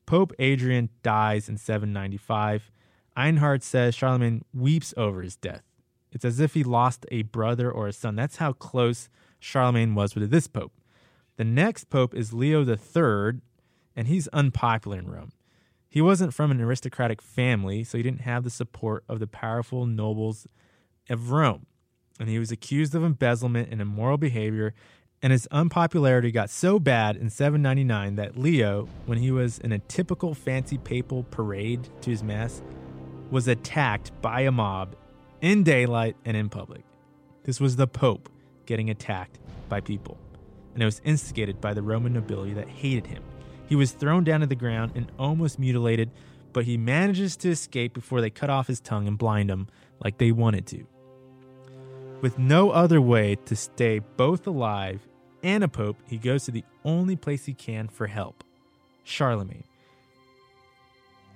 Pope Adrian dies in 795. Einhard says Charlemagne weeps over his death. It's as if he lost a brother or a son. That's how close Charlemagne was with this pope. The next pope is Leo III, and he's unpopular in Rome. He wasn't from an aristocratic family, so he didn't have the support of the powerful nobles of Rome. And he was accused of embezzlement and immoral behavior, and his unpopularity got so bad in 799 that Leo, when he was in a typical fancy papal parade to his mass, was attacked by a mob in daylight and in public. This was the Pope getting attacked by people, and it was instigated by the Roman nobility that hated him he was thrown down to the ground and almost mutilated, but he manages to escape before they cut off his tongue and blind him like they wanted to. With no other way to stay both alive and a pope, he goes to the only place he can for help Charlemagne.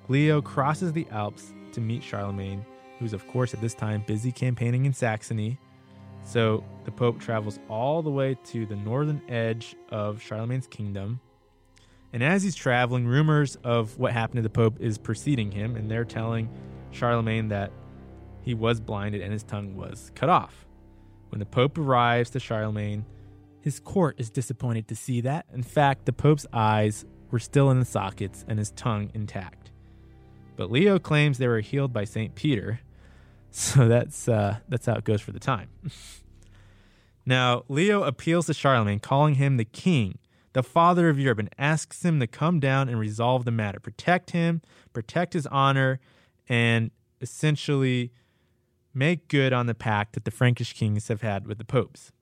Leo crosses the Alps to meet Charlemagne, who's, of course, at this time busy campaigning in Saxony. So the Pope travels all the way to the northern edge of Charlemagne's kingdom and as he's traveling, rumors of what happened to the Pope is preceding him, and they're telling Charlemagne that he was blinded and his tongue was cut off. When the Pope arrives to Charlemagne, his court is disappointed to see that. In fact, the Pope's eyes were still in the sockets and his tongue intact. But Leo claims they were healed by St. Peter, *laughs* so that's, uh, that's how it goes for the time. *laughs* now, Leo appeals to Charlemagne, calling him the king the father of Europe, and asks him to come down and resolve the matter, protect him, protect his honor, and essentially make good on the pact that the Frankish kings have had with the popes.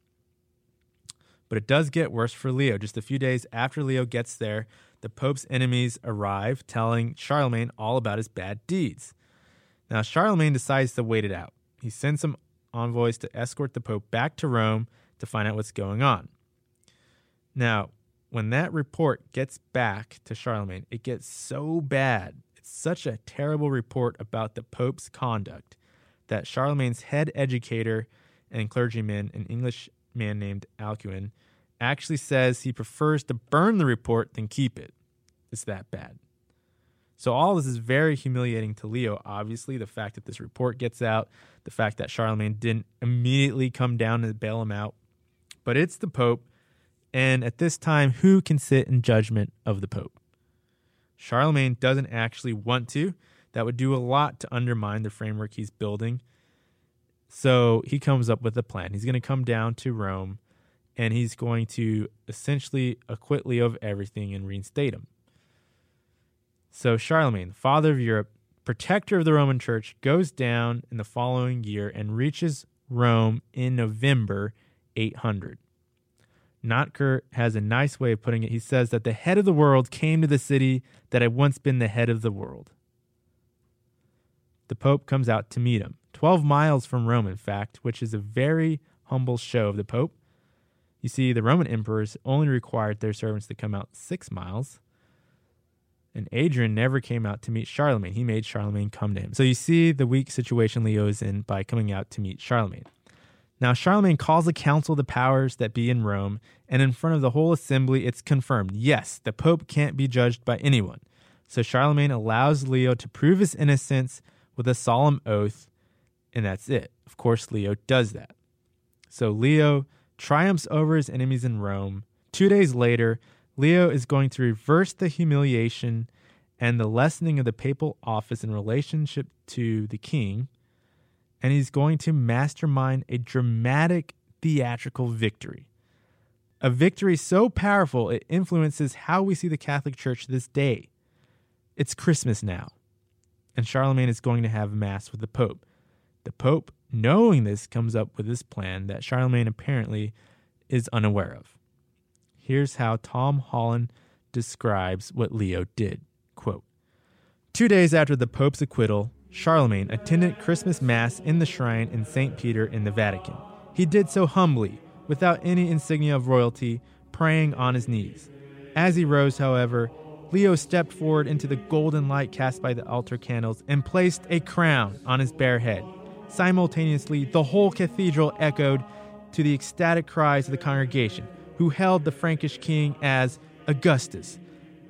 But it does get worse for Leo. Just a few days after Leo gets there, the Pope's enemies arrive, telling Charlemagne all about his bad deeds. Now, Charlemagne decides to wait it out. He sends some envoys to escort the Pope back to Rome to find out what's going on. Now, when that report gets back to Charlemagne, it gets so bad It's such a terrible report about the Pope's conduct that Charlemagne's head educator and clergyman, an English man named Alcuin, actually says he prefers to burn the report than keep it. It's that bad. So all this is very humiliating to Leo. Obviously, the fact that this report gets out, the fact that Charlemagne didn't immediately come down and bail him out, but it's the Pope, and at this time, who can sit in judgment of the Pope? Charlemagne doesn't actually want to. That would do a lot to undermine the framework he's building. So he comes up with a plan. He's going to come down to Rome and he's going to essentially acquit Leo of everything and reinstate him. So Charlemagne, father of Europe, protector of the Roman Church, goes down in the following year and reaches Rome in November 800. Notker has a nice way of putting it. He says that the head of the world came to the city that had once been the head of the world. The Pope comes out to meet him, 12 miles from Rome, in fact, which is a very humble show of the Pope. You see, the Roman emperors only required their servants to come out six miles. And Adrian never came out to meet Charlemagne. He made Charlemagne come to him. So you see the weak situation Leo is in by coming out to meet Charlemagne. Now, Charlemagne calls a council of the powers that be in Rome, and in front of the whole assembly, it's confirmed yes, the Pope can't be judged by anyone. So Charlemagne allows Leo to prove his innocence with a solemn oath, and that's it. Of course, Leo does that. So Leo triumphs over his enemies in Rome. Two days later, Leo is going to reverse the humiliation and the lessening of the papal office in relationship to the king, and he's going to mastermind a dramatic theatrical victory. A victory so powerful it influences how we see the Catholic Church this day. It's Christmas now, and Charlemagne is going to have Mass with the Pope. The Pope, knowing this, comes up with this plan that Charlemagne apparently is unaware of. Here's how Tom Holland describes what Leo did. Quote, Two days after the Pope's acquittal, Charlemagne attended Christmas Mass in the shrine in St. Peter in the Vatican. He did so humbly, without any insignia of royalty, praying on his knees. As he rose, however, Leo stepped forward into the golden light cast by the altar candles and placed a crown on his bare head. Simultaneously, the whole cathedral echoed to the ecstatic cries of the congregation, who held the Frankish king as Augustus,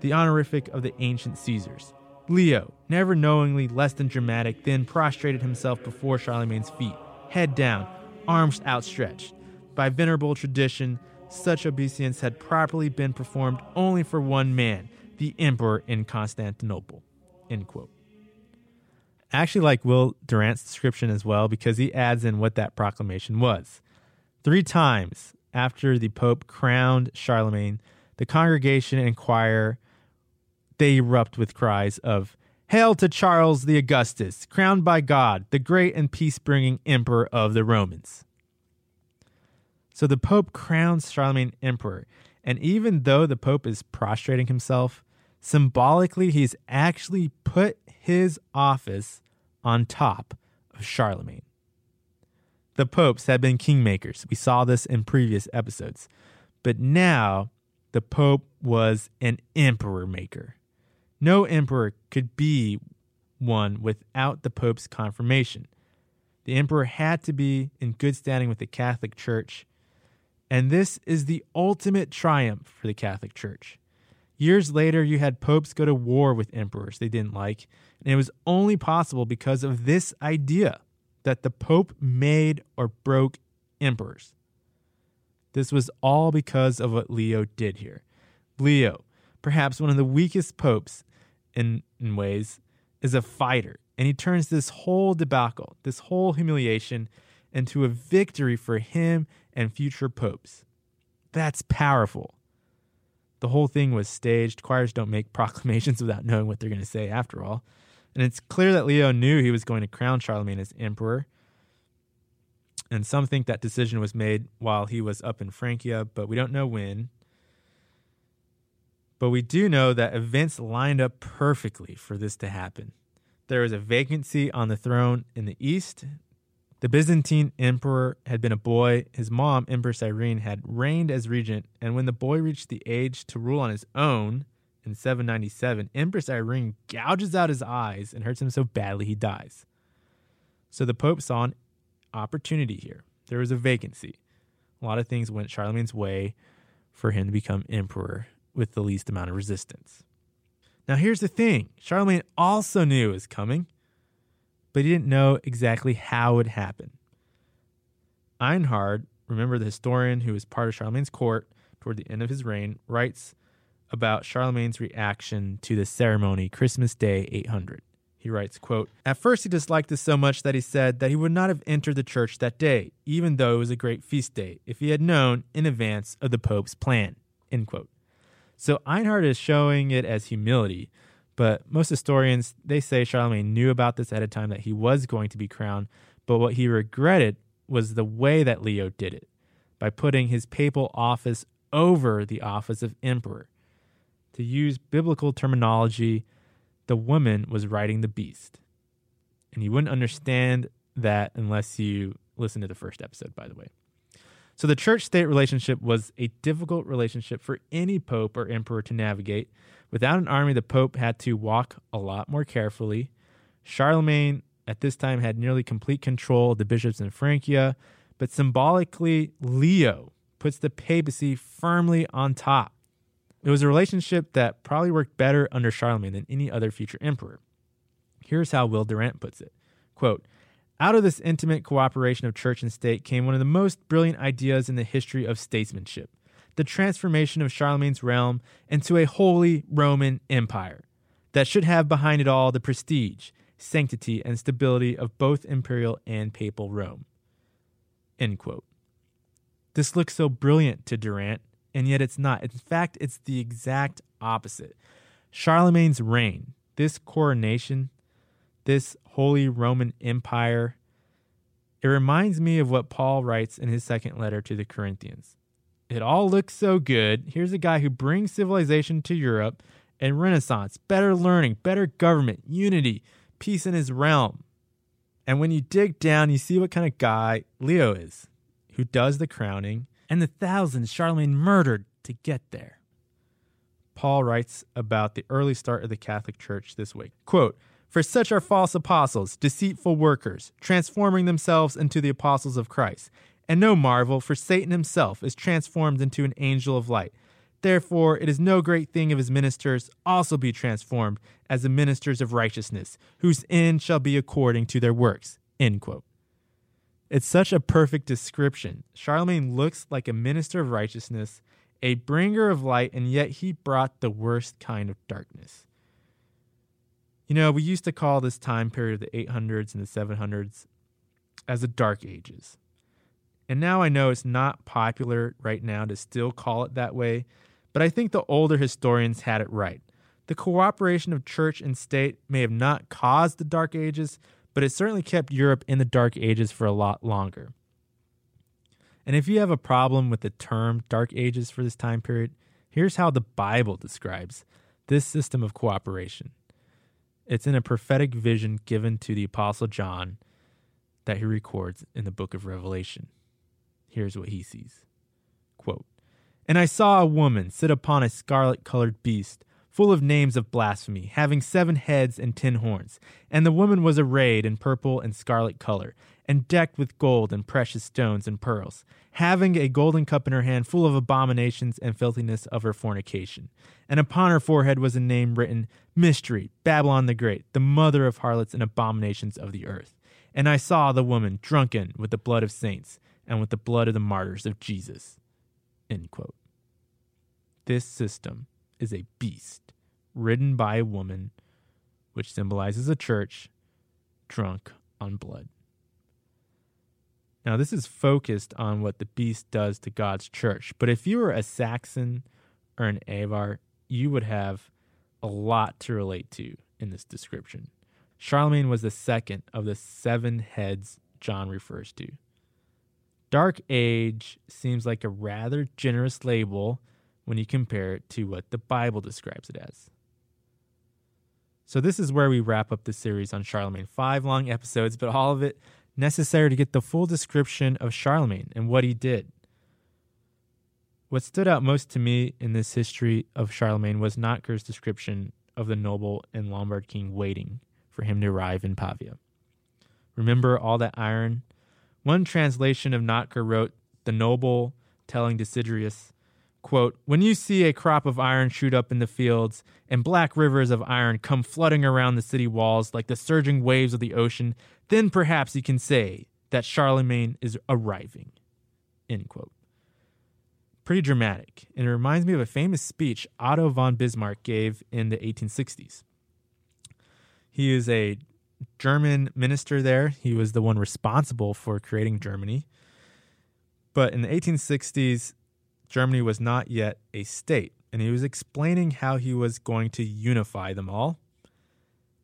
the honorific of the ancient Caesars. Leo, never knowingly less than dramatic, then prostrated himself before Charlemagne's feet, head down, arms outstretched. By venerable tradition, such obeisance had properly been performed only for one man, the emperor in Constantinople. End quote. I actually like Will Durant's description as well because he adds in what that proclamation was. Three times after the Pope crowned Charlemagne, the congregation and choir they erupt with cries of Hail to Charles the Augustus, crowned by God, the great and peace bringing emperor of the Romans. So the Pope crowns Charlemagne emperor, and even though the Pope is prostrating himself, symbolically he's actually put his office on top of Charlemagne. The popes had been kingmakers. We saw this in previous episodes. But now the pope was an emperor maker. No emperor could be one without the pope's confirmation. The emperor had to be in good standing with the Catholic Church. And this is the ultimate triumph for the Catholic Church. Years later, you had popes go to war with emperors they didn't like, and it was only possible because of this idea that the Pope made or broke emperors. This was all because of what Leo did here. Leo, perhaps one of the weakest popes in, in ways, is a fighter, and he turns this whole debacle, this whole humiliation, into a victory for him and future popes. That's powerful. The whole thing was staged. Choirs don't make *laughs* proclamations without knowing what they're going to say, after all. And it's clear that Leo knew he was going to crown Charlemagne as emperor. And some think that decision was made while he was up in Francia, but we don't know when. But we do know that events lined up perfectly for this to happen. There was a vacancy on the throne in the east. The Byzantine emperor had been a boy. His mom, Empress Irene, had reigned as regent. And when the boy reached the age to rule on his own, in 797, Empress Irene gouges out his eyes and hurts him so badly he dies. So the Pope saw an opportunity here. There was a vacancy. A lot of things went Charlemagne's way for him to become emperor with the least amount of resistance. Now, here's the thing Charlemagne also knew it was coming, but he didn't know exactly how it happened. Einhard, remember the historian who was part of Charlemagne's court toward the end of his reign, writes about Charlemagne's reaction to the ceremony Christmas Day 800. He writes, quote, At first he disliked this so much that he said that he would not have entered the church that day, even though it was a great feast day, if he had known in advance of the Pope's plan. End quote. So Einhard is showing it as humility, but most historians they say Charlemagne knew about this at a time that he was going to be crowned, but what he regretted was the way that Leo did it, by putting his papal office over the office of emperor. To use biblical terminology, the woman was riding the beast. And you wouldn't understand that unless you listen to the first episode, by the way. So the church state relationship was a difficult relationship for any pope or emperor to navigate. Without an army, the pope had to walk a lot more carefully. Charlemagne at this time had nearly complete control of the bishops in Francia, but symbolically, Leo puts the papacy firmly on top. It was a relationship that probably worked better under Charlemagne than any other future emperor. Here's how Will Durant puts it quote, Out of this intimate cooperation of church and state came one of the most brilliant ideas in the history of statesmanship the transformation of Charlemagne's realm into a holy Roman empire that should have behind it all the prestige, sanctity, and stability of both imperial and papal Rome. This looks so brilliant to Durant, and yet it's not. In fact, it's the exact opposite. Charlemagne's reign, this coronation, this Holy Roman Empire, it reminds me of what Paul writes in his second letter to the Corinthians. It all looks so good. Here's a guy who brings civilization to Europe and Renaissance, better learning, better government, unity, peace in his realm. And when you dig down, you see what kind of guy Leo is, who does the crowning, and the thousands Charlemagne murdered to get there. Paul writes about the early start of the Catholic Church this way quote, For such are false apostles, deceitful workers, transforming themselves into the apostles of Christ. And no marvel, for Satan himself is transformed into an angel of light. Therefore, it is no great thing if his ministers also be transformed as the ministers of righteousness, whose end shall be according to their works. End quote. It's such a perfect description. Charlemagne looks like a minister of righteousness, a bringer of light, and yet he brought the worst kind of darkness. You know, we used to call this time period of the 800s and the 700s as the Dark Ages. And now I know it's not popular right now to still call it that way, but I think the older historians had it right. The cooperation of church and state may have not caused the Dark Ages, but it certainly kept Europe in the Dark Ages for a lot longer. And if you have a problem with the term Dark Ages for this time period, here's how the Bible describes this system of cooperation. It's in a prophetic vision given to the Apostle John that he records in the book of Revelation. Here's what he sees Quote, And I saw a woman sit upon a scarlet colored beast full of names of blasphemy, having seven heads and ten horns. And the woman was arrayed in purple and scarlet color, and decked with gold and precious stones and pearls, having a golden cup in her hand full of abominations and filthiness of her fornication. And upon her forehead was a name written Mystery, Babylon the Great, the mother of harlots and abominations of the earth. And I saw the woman drunken with the blood of saints and with the blood of the martyrs of Jesus. This system is a beast ridden by a woman, which symbolizes a church drunk on blood. Now, this is focused on what the beast does to God's church. But if you were a Saxon or an Avar, you would have a lot to relate to in this description. Charlemagne was the second of the seven heads John refers to. Dark Age seems like a rather generous label when you compare it to what the Bible describes it as. So, this is where we wrap up the series on Charlemagne. Five long episodes, but all of it necessary to get the full description of Charlemagne and what he did. What stood out most to me in this history of Charlemagne was Notker's description of the noble and Lombard king waiting for him to arrive in Pavia. Remember all that iron? One translation of Notker wrote, The noble telling Desiderius, quote, When you see a crop of iron shoot up in the fields and black rivers of iron come flooding around the city walls like the surging waves of the ocean, then perhaps you can say that Charlemagne is arriving. End quote. Pretty dramatic, and it reminds me of a famous speech Otto von Bismarck gave in the 1860s. He is a German minister there. He was the one responsible for creating Germany. But in the 1860s, Germany was not yet a state, and he was explaining how he was going to unify them all.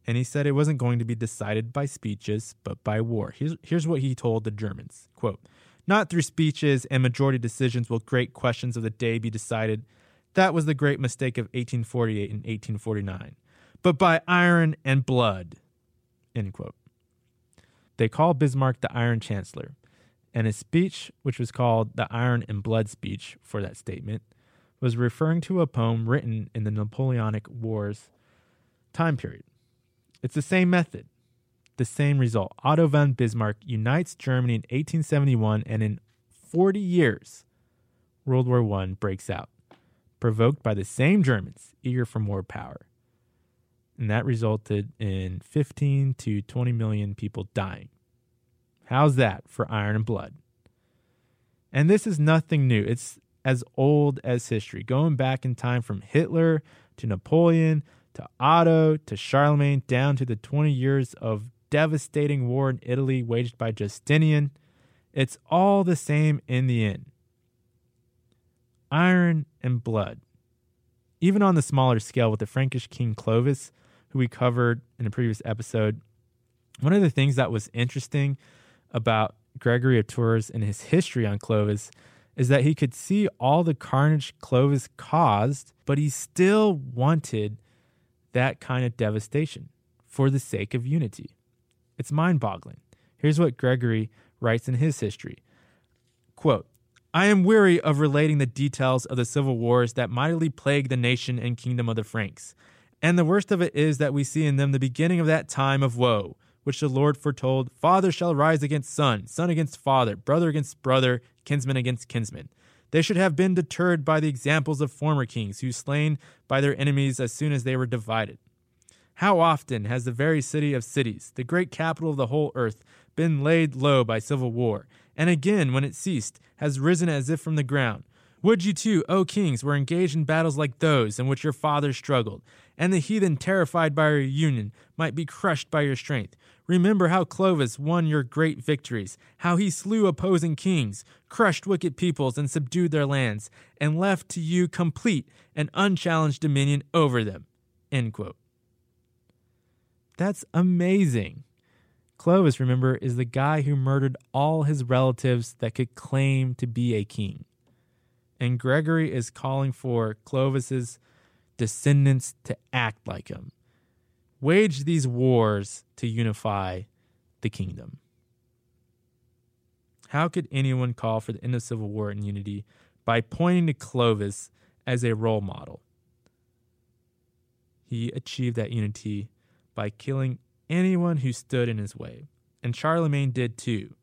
And he said it wasn't going to be decided by speeches, but by war. Here's, here's what he told the Germans quote, Not through speeches and majority decisions will great questions of the day be decided. That was the great mistake of 1848 and 1849. But by iron and blood. End quote. They call Bismarck the Iron Chancellor, and his speech, which was called the Iron and Blood speech for that statement, was referring to a poem written in the Napoleonic Wars time period. It's the same method, the same result. Otto von Bismarck unites Germany in 1871, and in 40 years, World War I breaks out, provoked by the same Germans eager for more power. And that resulted in 15 to 20 million people dying. How's that for iron and blood? And this is nothing new. It's as old as history, going back in time from Hitler to Napoleon to Otto to Charlemagne down to the 20 years of devastating war in Italy waged by Justinian. It's all the same in the end. Iron and blood. Even on the smaller scale with the Frankish king Clovis, who we covered in a previous episode, one of the things that was interesting about Gregory of Tours and his history on Clovis is that he could see all the carnage Clovis caused, but he still wanted that kind of devastation for the sake of unity. It's mind boggling. Here's what Gregory writes in his history Quote, I am weary of relating the details of the civil wars that mightily plagued the nation and kingdom of the Franks. And the worst of it is that we see in them the beginning of that time of woe, which the Lord foretold Father shall rise against son, son against father, brother against brother, kinsman against kinsman. They should have been deterred by the examples of former kings who slain by their enemies as soon as they were divided. How often has the very city of cities, the great capital of the whole earth, been laid low by civil war, and again, when it ceased, has risen as if from the ground? Would you too, O kings, were engaged in battles like those in which your fathers struggled, and the heathen, terrified by your union, might be crushed by your strength. Remember how Clovis won your great victories, how he slew opposing kings, crushed wicked peoples, and subdued their lands, and left to you complete and unchallenged dominion over them. End quote. That's amazing. Clovis, remember, is the guy who murdered all his relatives that could claim to be a king. And Gregory is calling for Clovis's descendants to act like him. Wage these wars to unify the kingdom. How could anyone call for the end of civil war and unity by pointing to Clovis as a role model? He achieved that unity by killing anyone who stood in his way. And Charlemagne did too,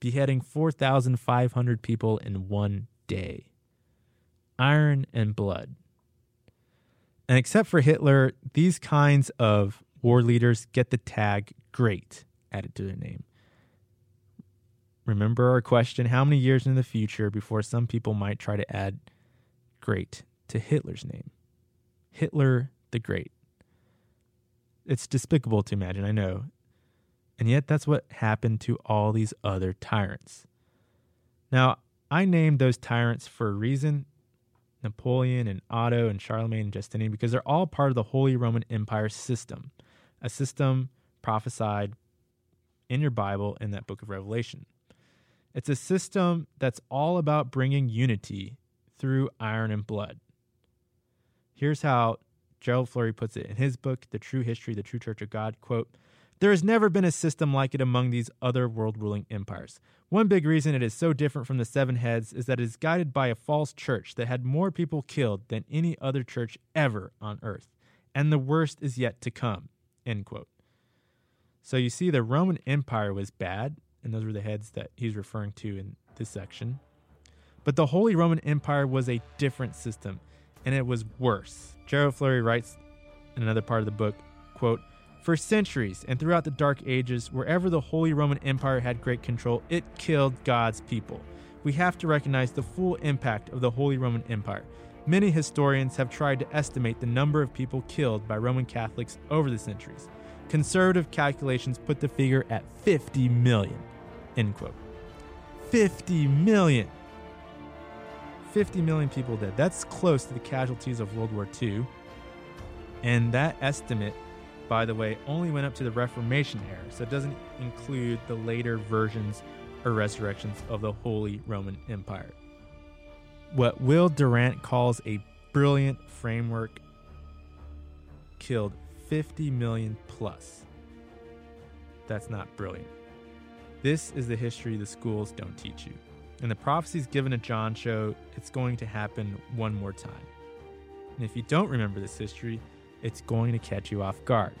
beheading 4,500 people in one day. Iron and blood. And except for Hitler, these kinds of war leaders get the tag great added to their name. Remember our question how many years in the future before some people might try to add great to Hitler's name? Hitler the Great. It's despicable to imagine, I know. And yet, that's what happened to all these other tyrants. Now, I named those tyrants for a reason Napoleon and Otto and Charlemagne and Justinian because they're all part of the Holy Roman Empire system, a system prophesied in your Bible in that book of Revelation. It's a system that's all about bringing unity through iron and blood. Here's how Gerald Flurry puts it in his book, The True History, The True Church of God. Quote, There has never been a system like it among these other world ruling empires. One big reason it is so different from the Seven Heads is that it is guided by a false church that had more people killed than any other church ever on earth. And the worst is yet to come. End quote. So you see, the Roman Empire was bad, and those were the heads that he's referring to in this section. But the Holy Roman Empire was a different system, and it was worse. Gerald Flurry writes in another part of the book, quote, for centuries and throughout the Dark Ages, wherever the Holy Roman Empire had great control, it killed God's people. We have to recognize the full impact of the Holy Roman Empire. Many historians have tried to estimate the number of people killed by Roman Catholics over the centuries. Conservative calculations put the figure at 50 million. End quote. 50 million. 50 million people dead. That's close to the casualties of World War II. And that estimate, by the way, only went up to the Reformation era, so it doesn't include the later versions or resurrections of the Holy Roman Empire. What Will Durant calls a brilliant framework killed 50 million plus. That's not brilliant. This is the history the schools don't teach you. And the prophecies given to John show it's going to happen one more time. And if you don't remember this history, it's going to catch you off guard.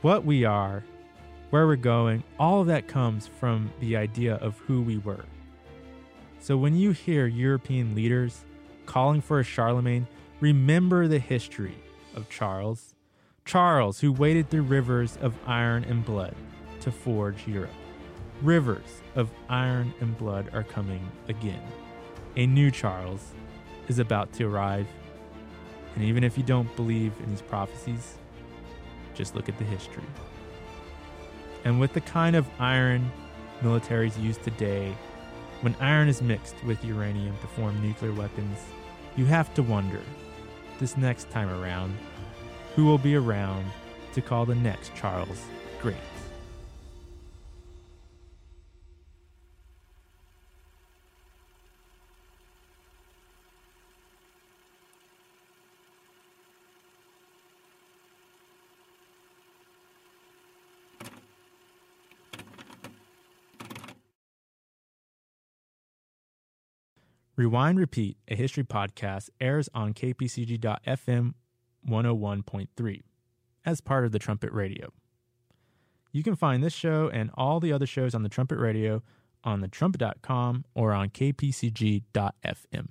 What we are, where we're going, all of that comes from the idea of who we were. So when you hear European leaders calling for a Charlemagne, remember the history of Charles. Charles, who waded through rivers of iron and blood to forge Europe. Rivers of iron and blood are coming again. A new Charles is about to arrive. And even if you don't believe in these prophecies, just look at the history. And with the kind of iron militaries use today, when iron is mixed with uranium to form nuclear weapons, you have to wonder this next time around who will be around to call the next Charles great. Rewind Repeat, a history podcast, airs on kpcg.fm 101.3 as part of the Trumpet Radio. You can find this show and all the other shows on the Trumpet Radio on thetrumpet.com or on kpcg.fm.